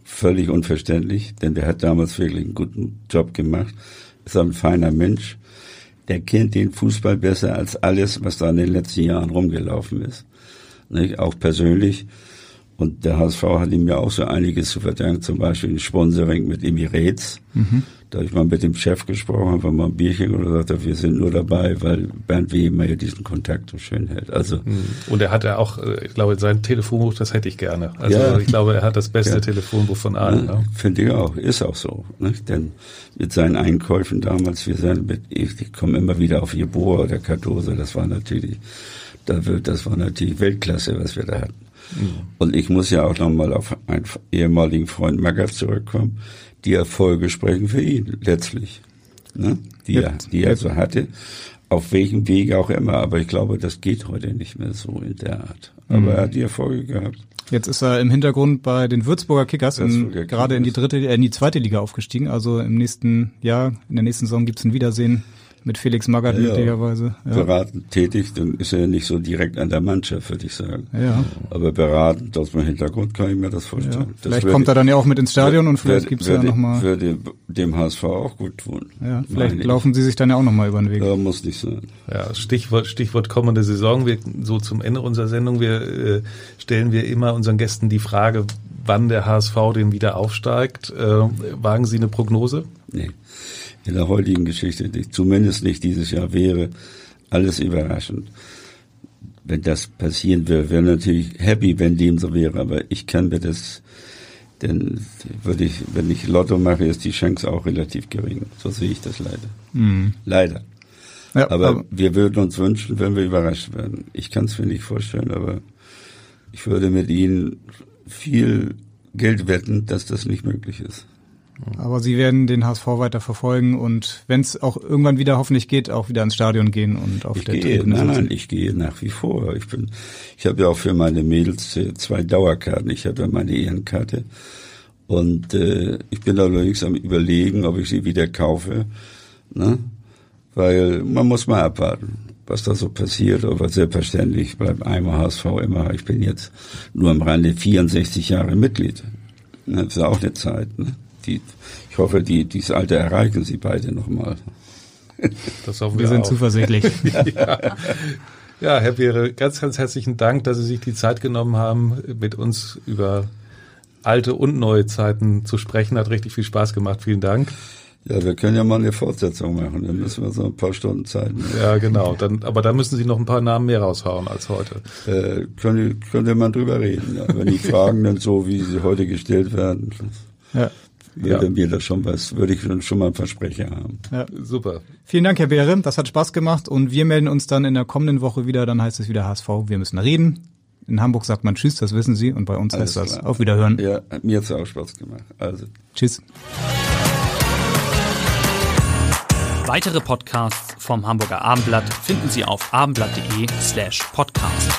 Völlig unverständlich, denn der hat damals wirklich einen guten Job gemacht. Ist ein feiner Mensch der kennt den Fußball besser als alles, was da in den letzten Jahren rumgelaufen ist. Nicht? Auch persönlich. Und der HSV hat ihm ja auch so einiges zu verdanken, zum Beispiel ein Sponsoring mit Emirates. Mhm. Da habe ich mal mit dem Chef gesprochen, einfach mal ein Bierchen oder sagte, wir sind nur dabei, weil Bernd Weber ja diesen Kontakt so schön hält. Also mhm. und er hat ja auch, äh, ich glaube, sein Telefonbuch, das hätte ich gerne. Also ja, ich glaube, er hat das beste ja. Telefonbuch von allen. Ja? Finde ich auch, ist auch so. Ne? Denn mit seinen Einkäufen damals, wir sind mit, ich komme immer wieder auf Jeboa oder Kartose, das war natürlich, da wird, das war natürlich Weltklasse, was wir da hatten. Mhm. Und ich muss ja auch nochmal auf einen ehemaligen Freund Magath zurückkommen die Erfolge sprechen für ihn letztlich, ne? die, ja. er, die er so hatte, auf welchem Weg auch immer. Aber ich glaube, das geht heute nicht mehr so in der Art. Aber mhm. er hat die Erfolge gehabt. Jetzt ist er im Hintergrund bei den Würzburger Kickers, in, gerade in die dritte, äh, in die zweite Liga aufgestiegen. Also im nächsten Jahr, in der nächsten Saison gibt's ein Wiedersehen mit Felix Magath ja, möglicherweise. Ja. Beratend tätig, dann ist er nicht so direkt an der Mannschaft, würde ich sagen. Ja. Aber beratend aus dem Hintergrund kann ich mir das vorstellen. Ja. Das vielleicht kommt er dann ja auch mit ins Stadion und vielleicht gibt's ja nochmal. Würde dem HSV auch gut tun. Ja, vielleicht laufen sie sich dann ja auch nochmal über den Weg. Ja, muss nicht sein. Ja, Stichwort, Stichwort kommende Saison. Wir, so zum Ende unserer Sendung, wir äh, stellen wir immer unseren Gästen die Frage, wann der HSV den wieder aufsteigt. Äh, wagen Sie eine Prognose? Nee in der heutigen Geschichte, zumindest nicht dieses Jahr wäre, alles überraschend. Wenn das passieren würde, wäre natürlich happy, wenn dem so wäre, aber ich kann mir das, denn würde ich, wenn ich Lotto mache, ist die Chance auch relativ gering. So sehe ich das leider. Mhm. Leider. Ja, aber, aber, wir würden uns wünschen, wenn wir überrascht werden. Ich kann es mir nicht vorstellen, aber ich würde mit Ihnen viel Geld wetten, dass das nicht möglich ist. Aber Sie werden den HSV weiter verfolgen und wenn es auch irgendwann wieder hoffentlich geht, auch wieder ins Stadion gehen und auf ich der gehe, Tribüne Nein, nein, ich gehe nach wie vor. Ich bin, ich habe ja auch für meine Mädels äh, zwei Dauerkarten. Ich habe ja meine Ehrenkarte und äh, ich bin allerdings am überlegen, ob ich sie wieder kaufe, ne? Weil man muss mal abwarten, was da so passiert. Aber selbstverständlich bleibt einmal HSV immer. Ich bin jetzt nur am Rande 64 Jahre Mitglied. Das ist auch eine Zeit. Ne? Die, ich hoffe, die, dieses Alter erreichen Sie beide nochmal. Das hoffen wir, wir sind auch. zuversichtlich. ja. ja, Herr Beere, ganz, ganz herzlichen Dank, dass Sie sich die Zeit genommen haben, mit uns über alte und neue Zeiten zu sprechen. Hat richtig viel Spaß gemacht. Vielen Dank. Ja, wir können ja mal eine Fortsetzung machen. Dann müssen wir so ein paar Stunden Zeit nehmen. Ja, genau. Dann, aber da müssen Sie noch ein paar Namen mehr raushauen als heute. Äh, könnte, könnte man drüber reden. Ja. Wenn die Fragen dann so, wie sie heute gestellt werden. Ja würde ja. mir das schon was, würde ich schon, mal ein Versprechen haben. Ja. Super. Vielen Dank, Herr Beere. Das hat Spaß gemacht und wir melden uns dann in der kommenden Woche wieder. Dann heißt es wieder HSV. Wir müssen reden. In Hamburg sagt man Tschüss, das wissen Sie. Und bei uns Alles heißt das Auf Wiederhören. Ja, mir hat es auch Spaß gemacht. Also. Tschüss. Weitere Podcasts vom Hamburger Abendblatt finden Sie auf abendblatt.de slash podcast.